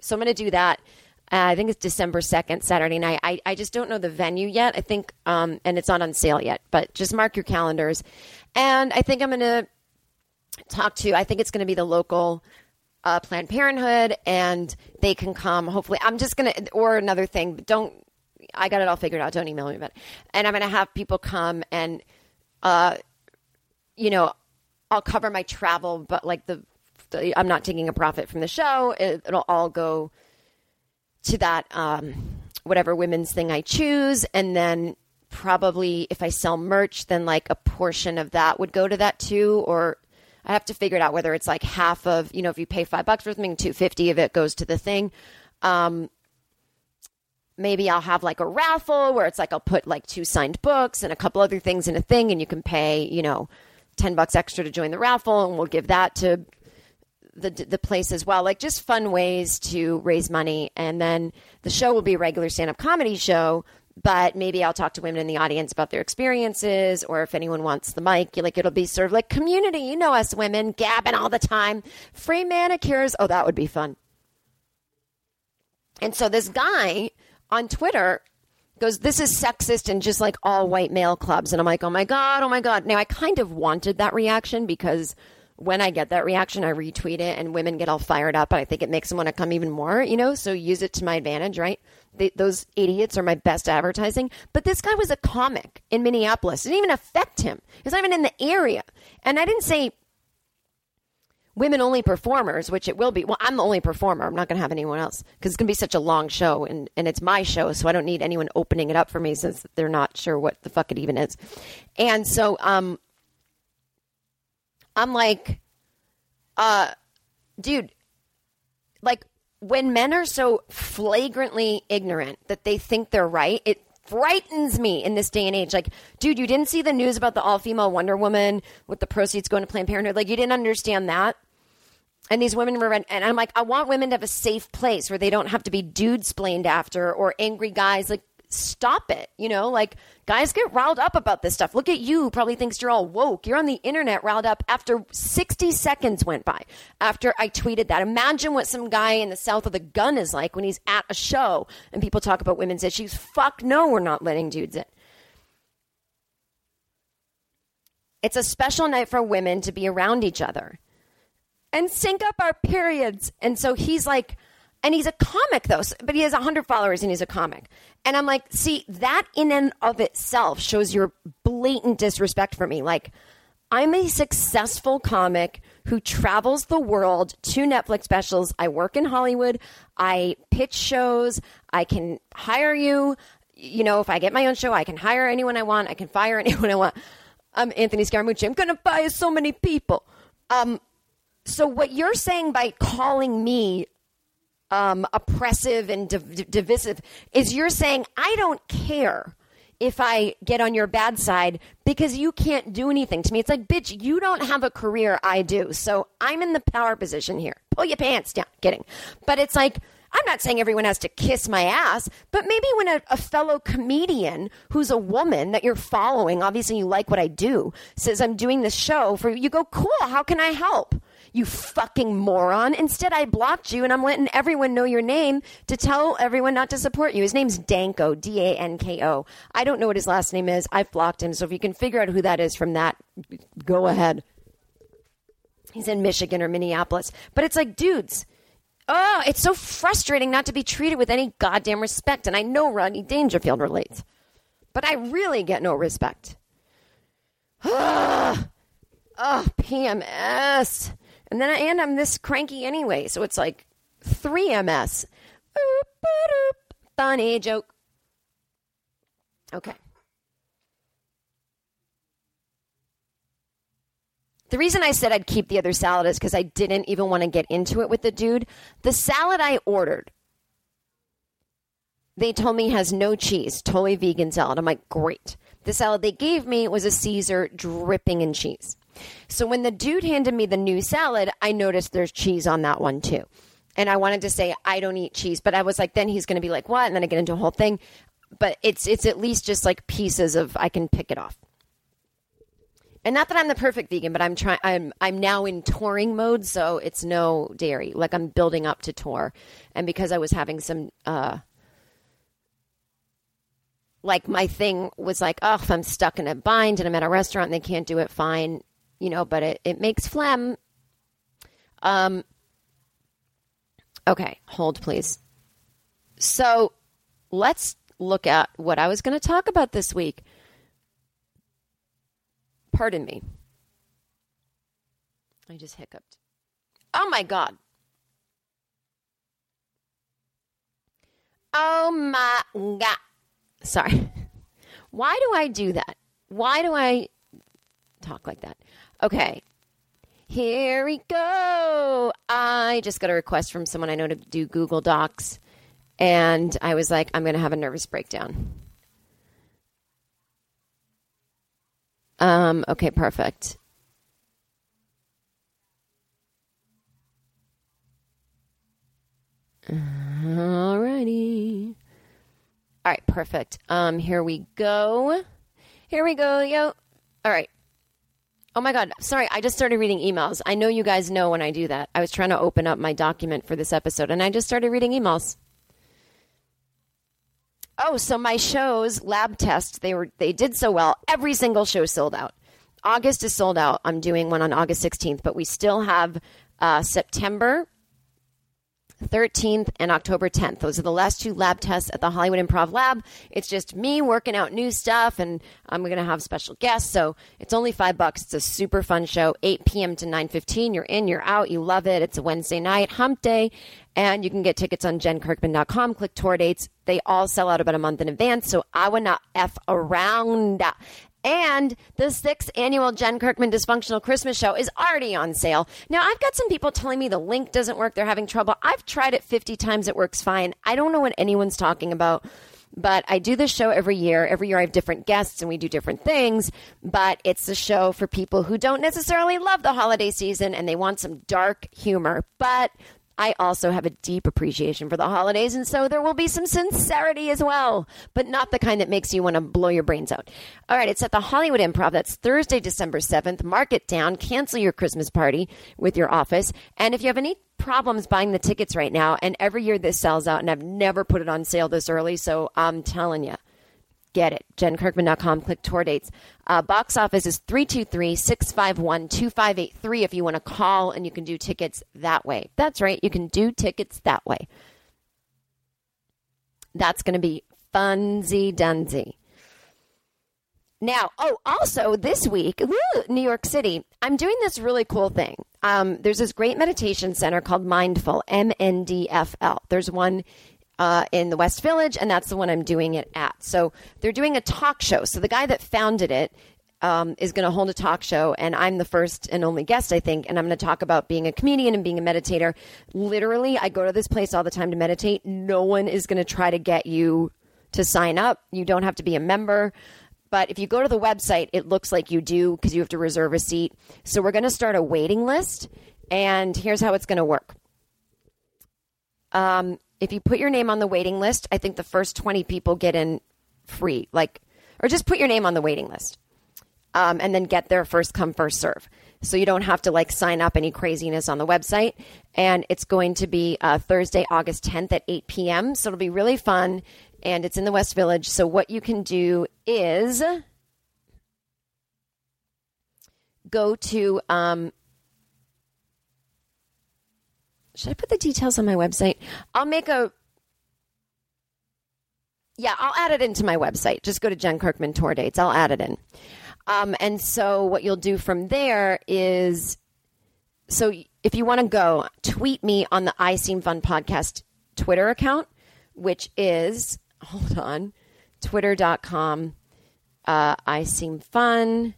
So I'm going to do that. Uh, I think it's December 2nd, Saturday night. I, I just don't know the venue yet. I think, um, and it's not on sale yet, but just mark your calendars. And I think I'm going to talk to, I think it's going to be the local uh, Planned Parenthood, and they can come. Hopefully, I'm just going to, or another thing, don't, I got it all figured out. Don't email me about it. And I'm going to have people come and, uh, you know, I'll cover my travel, but like the, the I'm not taking a profit from the show. It, it'll all go to that um, whatever women's thing I choose, and then probably if I sell merch, then like a portion of that would go to that too, or I have to figure it out whether it's like half of you know if you pay five bucks for something, two fifty of it goes to the thing. Um, maybe I'll have like a raffle where it's like I'll put like two signed books and a couple other things in a thing, and you can pay you know 10 bucks extra to join the raffle and we'll give that to the the place as well. Like just fun ways to raise money. And then the show will be a regular stand up comedy show but maybe I'll talk to women in the audience about their experiences or if anyone wants the mic like it'll be sort of like community. You know us women gabbing all the time. Free manicures. Oh that would be fun. And so this guy on Twitter goes, This is sexist and just like all white male clubs. And I'm like, Oh my God, oh my God. Now, I kind of wanted that reaction because when I get that reaction, I retweet it and women get all fired up. And I think it makes them want to come even more, you know? So use it to my advantage, right? They, those idiots are my best advertising. But this guy was a comic in Minneapolis. It didn't even affect him. He's not even in the area. And I didn't say women only performers, which it will be. Well, I'm the only performer. I'm not going to have anyone else because it's going to be such a long show and, and it's my show. So I don't need anyone opening it up for me since they're not sure what the fuck it even is. And so, um, I'm like, uh, dude, like when men are so flagrantly ignorant that they think they're right, it frightens me in this day and age. Like, dude, you didn't see the news about the all female Wonder Woman with the proceeds going to Planned Parenthood. Like, you didn't understand that. And these women were, and I'm like, I want women to have a safe place where they don't have to be dudes splained after or angry guys. Like, stop it. You know, like guys get riled up about this stuff. Look at you, probably thinks you're all woke. You're on the internet riled up after 60 seconds went by after I tweeted that. Imagine what some guy in the south of the gun is like when he's at a show and people talk about women's issues. Fuck no, we're not letting dudes in. It's a special night for women to be around each other and sync up our periods. And so he's like, and he's a comic though, but he has 100 followers and he's a comic. And I'm like, see, that in and of itself shows your blatant disrespect for me. Like, I'm a successful comic who travels the world to Netflix specials. I work in Hollywood. I pitch shows. I can hire you. You know, if I get my own show, I can hire anyone I want. I can fire anyone I want. I'm Anthony Scaramucci. I'm going to fire so many people. Um, so what you're saying by calling me um, oppressive and div- divisive is you're saying I don't care if I get on your bad side because you can't do anything to me. It's like, bitch, you don't have a career, I do. So I'm in the power position here. Pull your pants down. Kidding. But it's like, I'm not saying everyone has to kiss my ass, but maybe when a, a, fellow comedian who's a woman that you're following, obviously you like what I do, says, I'm doing this show for you, you go, cool, how can I help? You fucking moron. Instead, I blocked you and I'm letting everyone know your name to tell everyone not to support you. His name's Danko, D A N K O. I don't know what his last name is. I've blocked him. So if you can figure out who that is from that, go ahead. He's in Michigan or Minneapolis. But it's like, dudes, oh, it's so frustrating not to be treated with any goddamn respect. And I know Rodney Dangerfield relates, but I really get no respect. Ah, Ugh. oh, PMS. And then I, and I'm this cranky anyway, so it's like 3MS. Funny joke. Okay. The reason I said I'd keep the other salad is because I didn't even want to get into it with the dude. The salad I ordered, they told me has no cheese, totally vegan salad. I'm like, great. The salad they gave me was a Caesar dripping in cheese. So when the dude handed me the new salad, I noticed there's cheese on that one too. And I wanted to say I don't eat cheese, but I was like, then he's going to be like, what? And then I get into a whole thing. But it's it's at least just like pieces of I can pick it off. And not that I'm the perfect vegan, but I'm trying. I'm I'm now in touring mode, so it's no dairy. Like I'm building up to tour, and because I was having some uh, like my thing was like, oh, if I'm stuck in a bind and I'm at a restaurant and they can't do it, fine you know, but it, it makes phlegm. Um, okay, hold please. So let's look at what I was going to talk about this week. Pardon me. I just hiccuped. Oh my God. Oh my God. Sorry. Why do I do that? Why do I talk like that? Okay. Here we go. I just got a request from someone I know to do Google Docs. And I was like, I'm going to have a nervous breakdown. Um, okay, perfect. Alrighty. All right, perfect. Um, here we go. Here we go, yo. All right. Oh my God. Sorry. I just started reading emails. I know you guys know when I do that. I was trying to open up my document for this episode and I just started reading emails. Oh, so my shows, lab tests, they were they did so well. Every single show sold out. August is sold out. I'm doing one on August 16th, but we still have uh, September 13th and October 10th. Those are the last two lab tests at the Hollywood Improv Lab. It's just me working out new stuff, and I'm going to have special guests. So it's only five bucks. It's a super fun show, 8 p.m. to 9:15. You're in, you're out, you love it. It's a Wednesday night, Hump Day, and you can get tickets on JenKirkman.com. Click tour dates. They all sell out about a month in advance, so I would not f around. And the sixth annual Jen Kirkman Dysfunctional Christmas Show is already on sale. Now, I've got some people telling me the link doesn't work. They're having trouble. I've tried it 50 times. It works fine. I don't know what anyone's talking about. But I do this show every year. Every year I have different guests and we do different things. But it's a show for people who don't necessarily love the holiday season and they want some dark humor. But I also have a deep appreciation for the holidays, and so there will be some sincerity as well, but not the kind that makes you want to blow your brains out. All right, it's at the Hollywood Improv. That's Thursday, December 7th. Mark it down. Cancel your Christmas party with your office. And if you have any problems buying the tickets right now, and every year this sells out, and I've never put it on sale this early, so I'm telling you get it. JenKirkman.com, click tour dates. Uh, box office is 323 651 2583 if you want to call and you can do tickets that way. That's right, you can do tickets that way. That's going to be funsy dunsy. Now, oh, also this week, New York City, I'm doing this really cool thing. Um, there's this great meditation center called Mindful, M N D F L. There's one uh, in the West Village, and that's the one I'm doing it at. So they're doing a talk show. So the guy that founded it um, is going to hold a talk show, and I'm the first and only guest, I think. And I'm going to talk about being a comedian and being a meditator. Literally, I go to this place all the time to meditate. No one is going to try to get you to sign up. You don't have to be a member. But if you go to the website, it looks like you do because you have to reserve a seat. So we're going to start a waiting list, and here's how it's going to work. Um, if you put your name on the waiting list, I think the first 20 people get in free. Like, or just put your name on the waiting list. Um, and then get there first come first serve so you don't have to like sign up any craziness on the website and it's going to be uh, thursday august 10th at 8 p.m so it'll be really fun and it's in the west village so what you can do is go to um, should I put the details on my website? I'll make a. Yeah, I'll add it into my website. Just go to Jen Kirkman tour dates. I'll add it in. Um, and so what you'll do from there is, so if you want to go, tweet me on the I Seem Fun podcast Twitter account, which is hold on, twitter.com. Uh, I seem fun,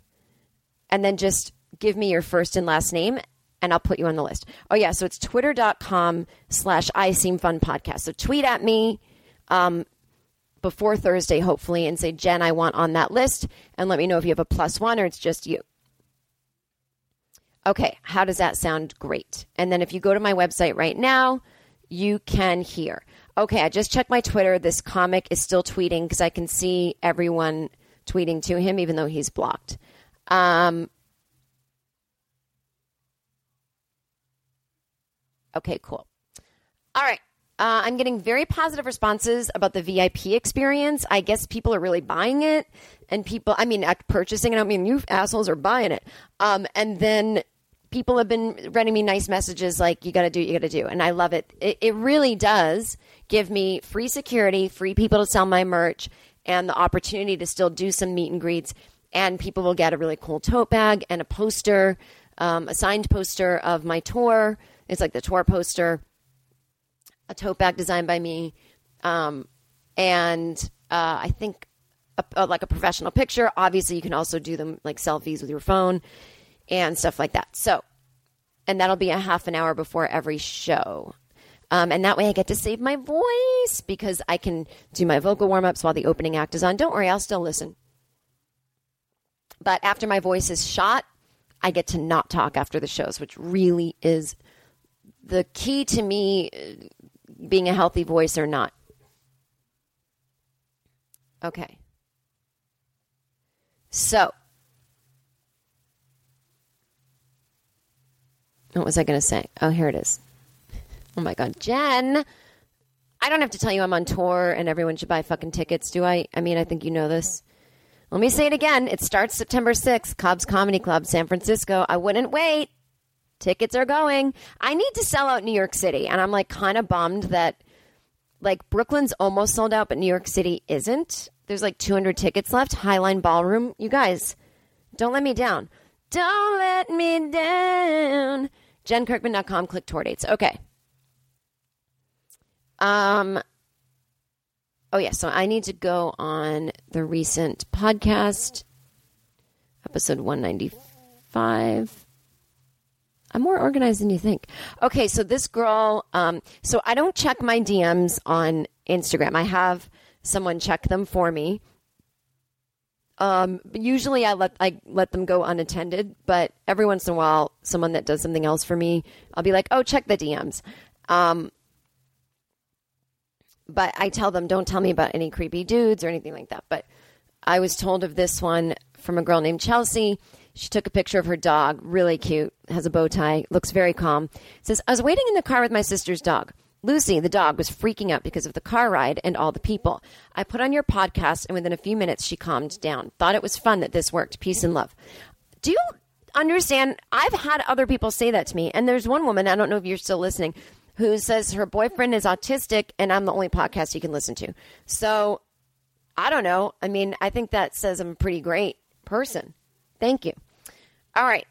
and then just give me your first and last name and I'll put you on the list. Oh yeah, so it's twitter.com slash I seem fun podcast. So tweet at me um, before Thursday, hopefully, and say, Jen, I want on that list, and let me know if you have a plus one or it's just you. Okay, how does that sound? Great. And then if you go to my website right now, you can hear. Okay, I just checked my Twitter. This comic is still tweeting because I can see everyone tweeting to him, even though he's blocked. Um, Okay, cool. All right. Uh, I'm getting very positive responses about the VIP experience. I guess people are really buying it, and people, I mean, purchasing it. I mean, you assholes are buying it. Um, and then people have been writing me nice messages like, you got to do, what you got to do. And I love it. it. It really does give me free security, free people to sell my merch, and the opportunity to still do some meet and greets. And people will get a really cool tote bag and a poster, um, a signed poster of my tour it's like the tour poster, a tote bag designed by me, um, and uh, I think a, a, like a professional picture. Obviously, you can also do them like selfies with your phone and stuff like that. So, and that'll be a half an hour before every show. Um, and that way I get to save my voice because I can do my vocal warm ups while the opening act is on. Don't worry, I'll still listen. But after my voice is shot, I get to not talk after the shows, which really is the key to me uh, being a healthy voice or not. Okay. So, what was I going to say? Oh, here it is. Oh my God, Jen. I don't have to tell you I'm on tour and everyone should buy fucking tickets, do I? I mean, I think you know this. Let me say it again. It starts September 6th, Cobb's Comedy Club, San Francisco. I wouldn't wait. Tickets are going. I need to sell out New York City. And I'm like kind of bummed that like Brooklyn's almost sold out, but New York City isn't. There's like 200 tickets left. Highline Ballroom. You guys, don't let me down. Don't let me down. JenKirkman.com. Click tour dates. Okay. Um. Oh yeah. So I need to go on the recent podcast episode 195. I'm more organized than you think. Okay, so this girl, um, so I don't check my DMs on Instagram. I have someone check them for me. Um, usually I let I let them go unattended, but every once in a while, someone that does something else for me, I'll be like, "Oh, check the DMs." Um, but I tell them, "Don't tell me about any creepy dudes or anything like that." But I was told of this one from a girl named Chelsea. She took a picture of her dog, really cute, has a bow tie, looks very calm. Says, I was waiting in the car with my sister's dog. Lucy, the dog, was freaking out because of the car ride and all the people. I put on your podcast, and within a few minutes, she calmed down. Thought it was fun that this worked. Peace and love. Do you understand? I've had other people say that to me, and there's one woman, I don't know if you're still listening, who says her boyfriend is autistic, and I'm the only podcast he can listen to. So I don't know. I mean, I think that says I'm a pretty great person. Thank you. All right.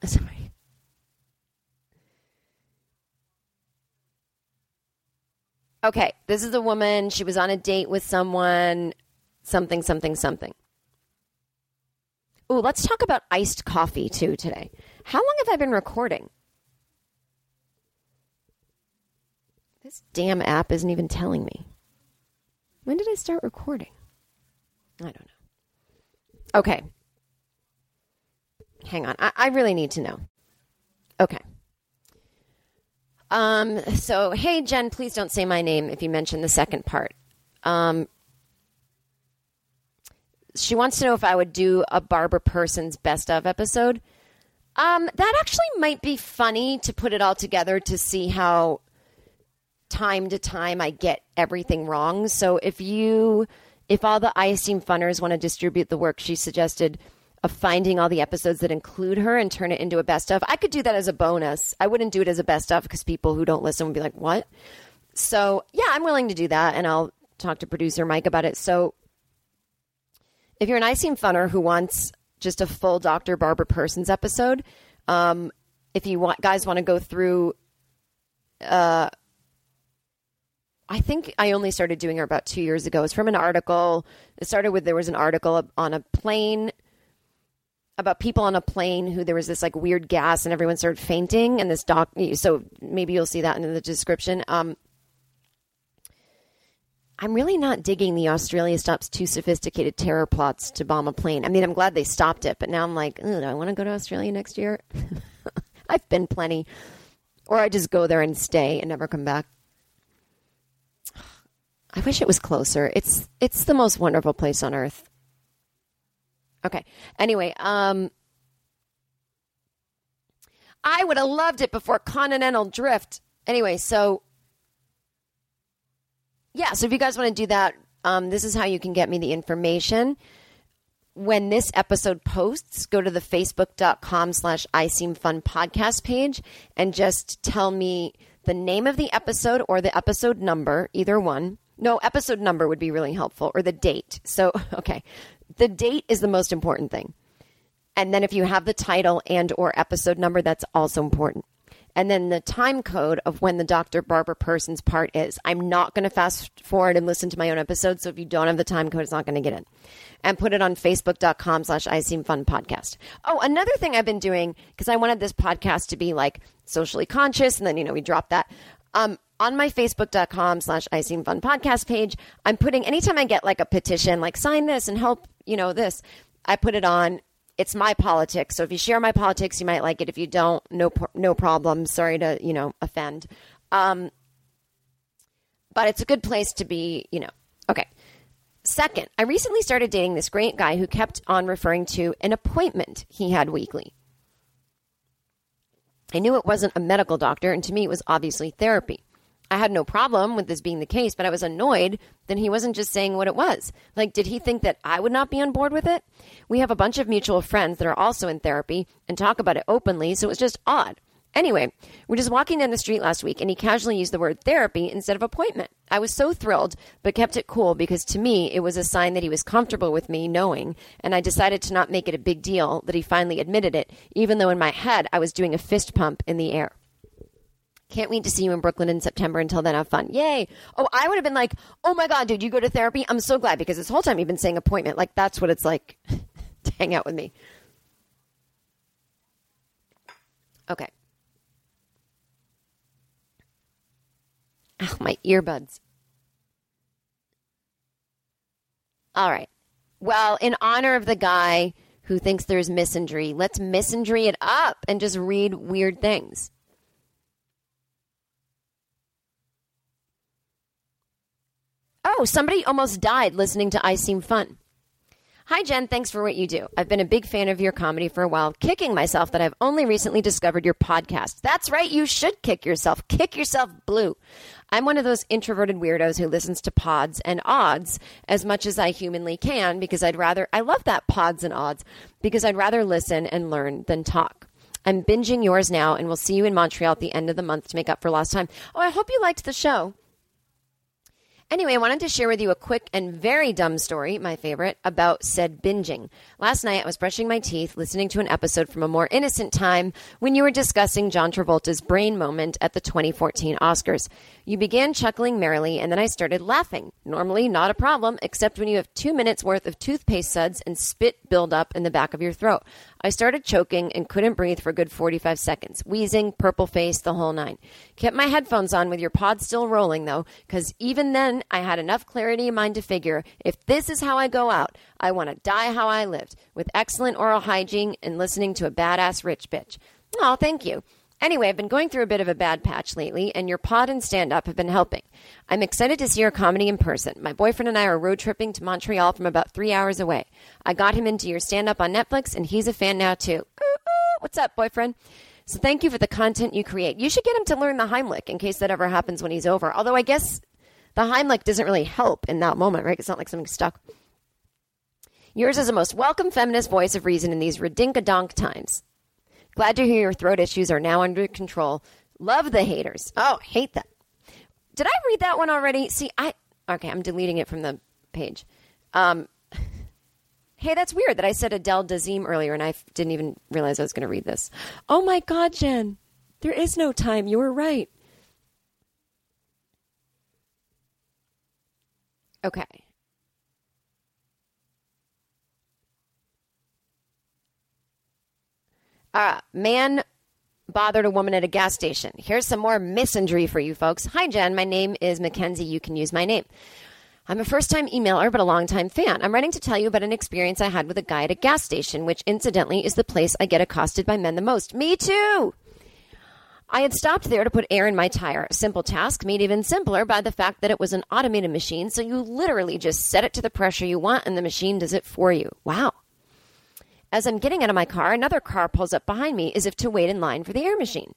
Sorry. Okay, this is a woman. She was on a date with someone, something, something, something. Ooh, let's talk about iced coffee too today. How long have I been recording? This damn app isn't even telling me. When did I start recording? I don't know. Okay. Hang on. I, I really need to know. Okay. Um, so, hey, Jen, please don't say my name if you mention the second part. Um, she wants to know if I would do a Barbara Person's best of episode. Um, that actually might be funny to put it all together to see how time to time I get everything wrong. So if you, if all the I Seem Funners want to distribute the work she suggested of finding all the episodes that include her and turn it into a best of, I could do that as a bonus. I wouldn't do it as a best of because people who don't listen would be like, what? So yeah, I'm willing to do that and I'll talk to producer Mike about it. So if you're an I Seem Funner who wants just a full Dr. Barbara Persons episode, um, if you want, guys want to go through, uh, I think I only started doing her about two years ago. It's from an article. It started with there was an article on a plane about people on a plane who there was this like weird gas and everyone started fainting and this doc. So maybe you'll see that in the description. Um, I'm really not digging the Australia stops too sophisticated terror plots to bomb a plane. I mean, I'm glad they stopped it, but now I'm like, do I want to go to Australia next year? I've been plenty. Or I just go there and stay and never come back. I wish it was closer. It's it's the most wonderful place on earth. Okay. Anyway, um I would have loved it before Continental Drift. Anyway, so yeah, so if you guys want to do that, um, this is how you can get me the information. When this episode posts, go to the facebook.com slash I Seem Fun podcast page and just tell me the name of the episode or the episode number, either one. No, episode number would be really helpful or the date. So, okay. The date is the most important thing. And then if you have the title and or episode number, that's also important. And then the time code of when the Dr. Barbara Person's part is. I'm not going to fast forward and listen to my own episode. So if you don't have the time code, it's not going to get in. And put it on facebook.com slash I Seem Fun podcast. Oh, another thing I've been doing, because I wanted this podcast to be like socially conscious, and then, you know, we dropped that. Um, on my facebook.com slash I Seem Fun podcast page, I'm putting, anytime I get like a petition, like sign this and help, you know, this, I put it on it's my politics. So if you share my politics, you might like it. If you don't, no no problem. Sorry to you know offend. Um, but it's a good place to be. You know. Okay. Second, I recently started dating this great guy who kept on referring to an appointment he had weekly. I knew it wasn't a medical doctor, and to me, it was obviously therapy. I had no problem with this being the case, but I was annoyed that he wasn't just saying what it was. Like, did he think that I would not be on board with it? We have a bunch of mutual friends that are also in therapy and talk about it openly, so it was just odd. Anyway, we're just walking down the street last week and he casually used the word therapy instead of appointment. I was so thrilled, but kept it cool because to me it was a sign that he was comfortable with me knowing, and I decided to not make it a big deal that he finally admitted it, even though in my head I was doing a fist pump in the air. Can't wait to see you in Brooklyn in September. Until then, have fun. Yay. Oh, I would have been like, oh my God, dude, you go to therapy? I'm so glad because this whole time you've been saying appointment. Like, that's what it's like to hang out with me. Okay. Oh, my earbuds. All right. Well, in honor of the guy who thinks there's misandry, let's misandry it up and just read weird things. Oh, somebody almost died listening to I Seem Fun. Hi, Jen. Thanks for what you do. I've been a big fan of your comedy for a while, kicking myself that I've only recently discovered your podcast. That's right. You should kick yourself. Kick yourself blue. I'm one of those introverted weirdos who listens to pods and odds as much as I humanly can because I'd rather, I love that pods and odds because I'd rather listen and learn than talk. I'm binging yours now and we'll see you in Montreal at the end of the month to make up for lost time. Oh, I hope you liked the show. Anyway, I wanted to share with you a quick and very dumb story, my favorite, about said binging. Last night, I was brushing my teeth, listening to an episode from a more innocent time when you were discussing John Travolta's brain moment at the 2014 Oscars. You began chuckling merrily, and then I started laughing. Normally, not a problem, except when you have two minutes worth of toothpaste suds and spit buildup in the back of your throat. I started choking and couldn't breathe for a good 45 seconds, wheezing, purple face, the whole nine. Kept my headphones on with your pod still rolling, though, because even then I had enough clarity in mind to figure if this is how I go out, I want to die how I lived, with excellent oral hygiene and listening to a badass rich bitch. Oh, thank you. Anyway, I've been going through a bit of a bad patch lately, and your pod and stand up have been helping. I'm excited to see your comedy in person. My boyfriend and I are road tripping to Montreal from about three hours away. I got him into your stand up on Netflix, and he's a fan now, too. Ooh. What's up, boyfriend? So thank you for the content you create. You should get him to learn the Heimlich in case that ever happens when he's over. Although I guess the Heimlich doesn't really help in that moment, right? It's not like something stuck. Yours is the most welcome feminist voice of reason in these redinka-donk times. Glad to hear your throat issues are now under control. Love the haters. Oh, hate them. Did I read that one already? See, I okay. I'm deleting it from the page. Um, hey, that's weird that I said Adele Dazeem earlier, and I didn't even realize I was going to read this. Oh my God, Jen, there is no time. You were right. Okay. Uh, man bothered a woman at a gas station. Here's some more misandry for you folks. Hi, Jen. My name is Mackenzie. You can use my name. I'm a first time emailer, but a long time fan. I'm writing to tell you about an experience I had with a guy at a gas station, which incidentally is the place I get accosted by men the most. Me too! I had stopped there to put air in my tire. A simple task made even simpler by the fact that it was an automated machine, so you literally just set it to the pressure you want and the machine does it for you. Wow. As I'm getting out of my car, another car pulls up behind me as if to wait in line for the air machine.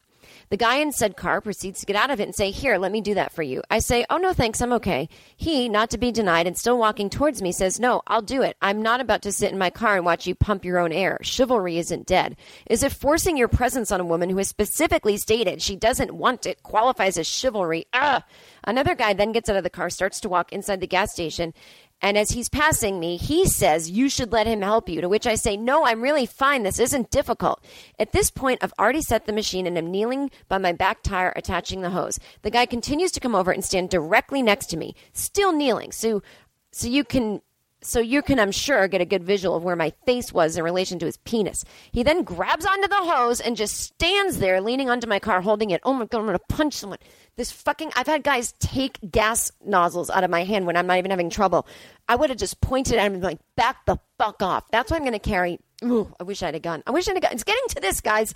The guy in said car proceeds to get out of it and say, Here, let me do that for you. I say, Oh, no, thanks, I'm okay. He, not to be denied and still walking towards me, says, No, I'll do it. I'm not about to sit in my car and watch you pump your own air. Chivalry isn't dead. Is if forcing your presence on a woman who has specifically stated she doesn't want it qualifies as chivalry? Ugh. Another guy then gets out of the car, starts to walk inside the gas station, and as he's passing me, he says, You should let him help you. To which I say, No, I'm really fine. This isn't difficult. At this point, I've already set the machine and I'm kneeling by my back tire, attaching the hose. The guy continues to come over and stand directly next to me, still kneeling. So, so you can. So you can, I'm sure, get a good visual of where my face was in relation to his penis. He then grabs onto the hose and just stands there, leaning onto my car, holding it. Oh my god, I'm gonna punch someone. This fucking, I've had guys take gas nozzles out of my hand when I'm not even having trouble. I would have just pointed at him and been like, back the fuck off. That's why I'm to carry. Ooh, I wish I had a gun. I wish I had a gun. It's getting to this, guys.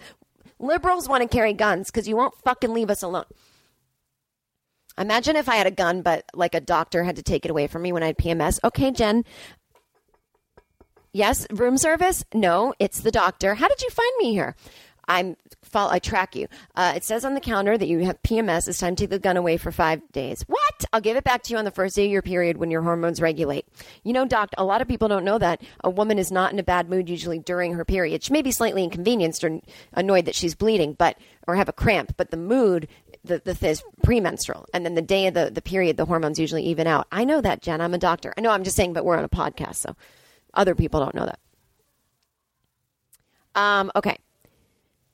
Liberals want to carry guns because you won't fucking leave us alone. Imagine if I had a gun, but like a doctor had to take it away from me when I had PMS. Okay, Jen. Yes, room service? No, it's the doctor. How did you find me here? I'm follow, I track you. Uh, it says on the counter that you have PMS. It's time to take the gun away for five days. What? I'll give it back to you on the first day of your period when your hormones regulate. You know, doc, a lot of people don't know that a woman is not in a bad mood usually during her period. She may be slightly inconvenienced or annoyed that she's bleeding, but or have a cramp, but the mood the, the premenstrual, and then the day of the, the period, the hormones usually even out. I know that, Jen. I'm a doctor. I know. I'm just saying, but we're on a podcast, so other people don't know that. Um, okay.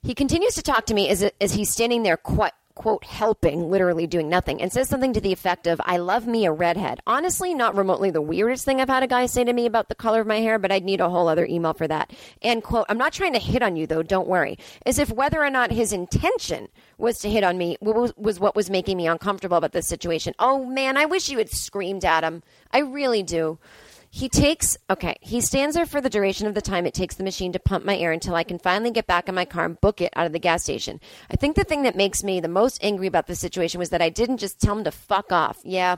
He continues to talk to me as, as he's standing there, quite quote, helping, literally doing nothing, and says something to the effect of, I love me a redhead. Honestly, not remotely the weirdest thing I've had a guy say to me about the color of my hair, but I'd need a whole other email for that. And quote, I'm not trying to hit on you though, don't worry. As if whether or not his intention was to hit on me was, was what was making me uncomfortable about this situation. Oh man, I wish you had screamed at him. I really do. He takes, okay, he stands there for the duration of the time it takes the machine to pump my air until I can finally get back in my car and book it out of the gas station. I think the thing that makes me the most angry about this situation was that I didn't just tell him to fuck off. Yeah.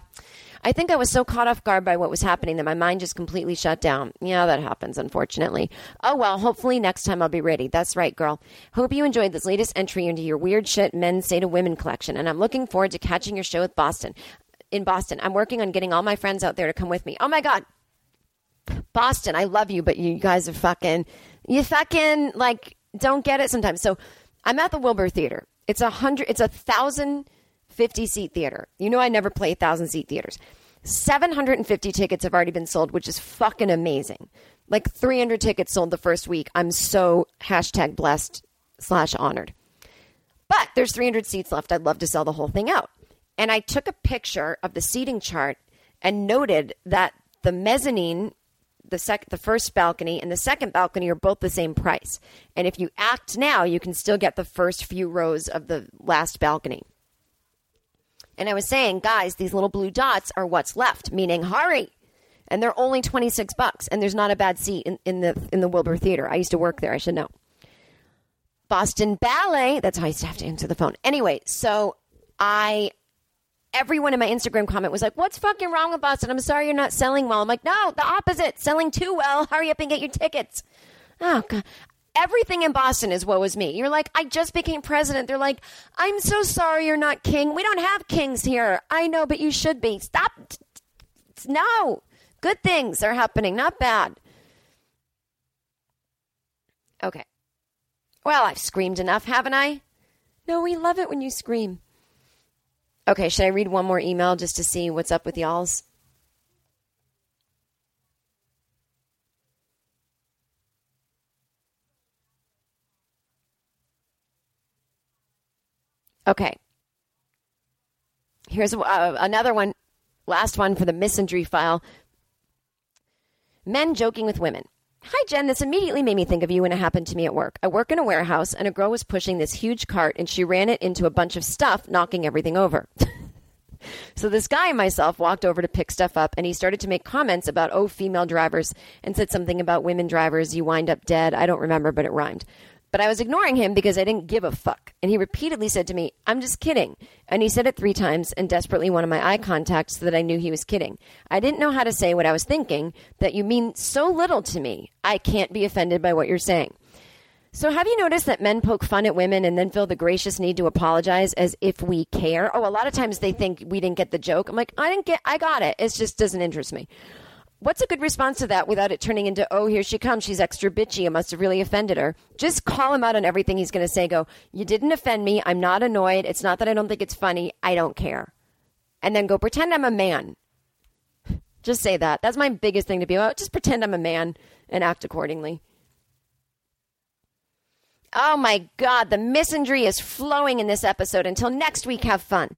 I think I was so caught off guard by what was happening that my mind just completely shut down. Yeah, that happens, unfortunately. Oh well, hopefully next time I'll be ready. That's right, girl. Hope you enjoyed this latest entry into your weird shit men say to women collection, and I'm looking forward to catching your show with Boston. In Boston, I'm working on getting all my friends out there to come with me. Oh my god, Boston, I love you, but you guys are fucking, you fucking like don't get it sometimes. So I'm at the Wilbur Theater. It's a hundred, it's a thousand fifty seat theater. You know, I never play thousand seat theaters. 750 tickets have already been sold, which is fucking amazing. Like 300 tickets sold the first week. I'm so hashtag blessed slash honored. But there's 300 seats left. I'd love to sell the whole thing out. And I took a picture of the seating chart and noted that the mezzanine the sec- the first balcony and the second balcony are both the same price. And if you act now, you can still get the first few rows of the last balcony. And I was saying, guys, these little blue dots are what's left, meaning hurry. And they're only 26 bucks and there's not a bad seat in, in the in the Wilbur Theater. I used to work there, I should know. Boston Ballet, that's how I used to have to answer the phone. Anyway, so I everyone in my Instagram comment was like, What's fucking wrong with Boston? I'm sorry you're not selling well. I'm like, No, the opposite. Selling too well. Hurry up and get your tickets. Oh, God. Everything in Boston is woe is me. You're like, I just became president. They're like, I'm so sorry you're not king. We don't have kings here. I know, but you should be. Stop. No. Good things are happening, not bad. Okay. Well, I've screamed enough, haven't I? No, we love it when you scream. Okay, should I read one more email just to see what's up with y'all's? Okay. Here's uh, another one, last one for the misandry file. Men joking with women. Hi, Jen. This immediately made me think of you when it happened to me at work. I work in a warehouse, and a girl was pushing this huge cart, and she ran it into a bunch of stuff, knocking everything over. so this guy and myself walked over to pick stuff up, and he started to make comments about, oh, female drivers, and said something about women drivers, you wind up dead. I don't remember, but it rhymed. But I was ignoring him because I didn't give a fuck. And he repeatedly said to me, I'm just kidding. And he said it three times and desperately wanted my eye contact so that I knew he was kidding. I didn't know how to say what I was thinking, that you mean so little to me. I can't be offended by what you're saying. So, have you noticed that men poke fun at women and then feel the gracious need to apologize as if we care? Oh, a lot of times they think we didn't get the joke. I'm like, I didn't get, I got it. It just doesn't interest me. What's a good response to that without it turning into, oh, here she comes. She's extra bitchy. I must have really offended her. Just call him out on everything he's going to say. Go, you didn't offend me. I'm not annoyed. It's not that I don't think it's funny. I don't care. And then go pretend I'm a man. Just say that. That's my biggest thing to be about. Just pretend I'm a man and act accordingly. Oh my God, the misandry is flowing in this episode. Until next week, have fun.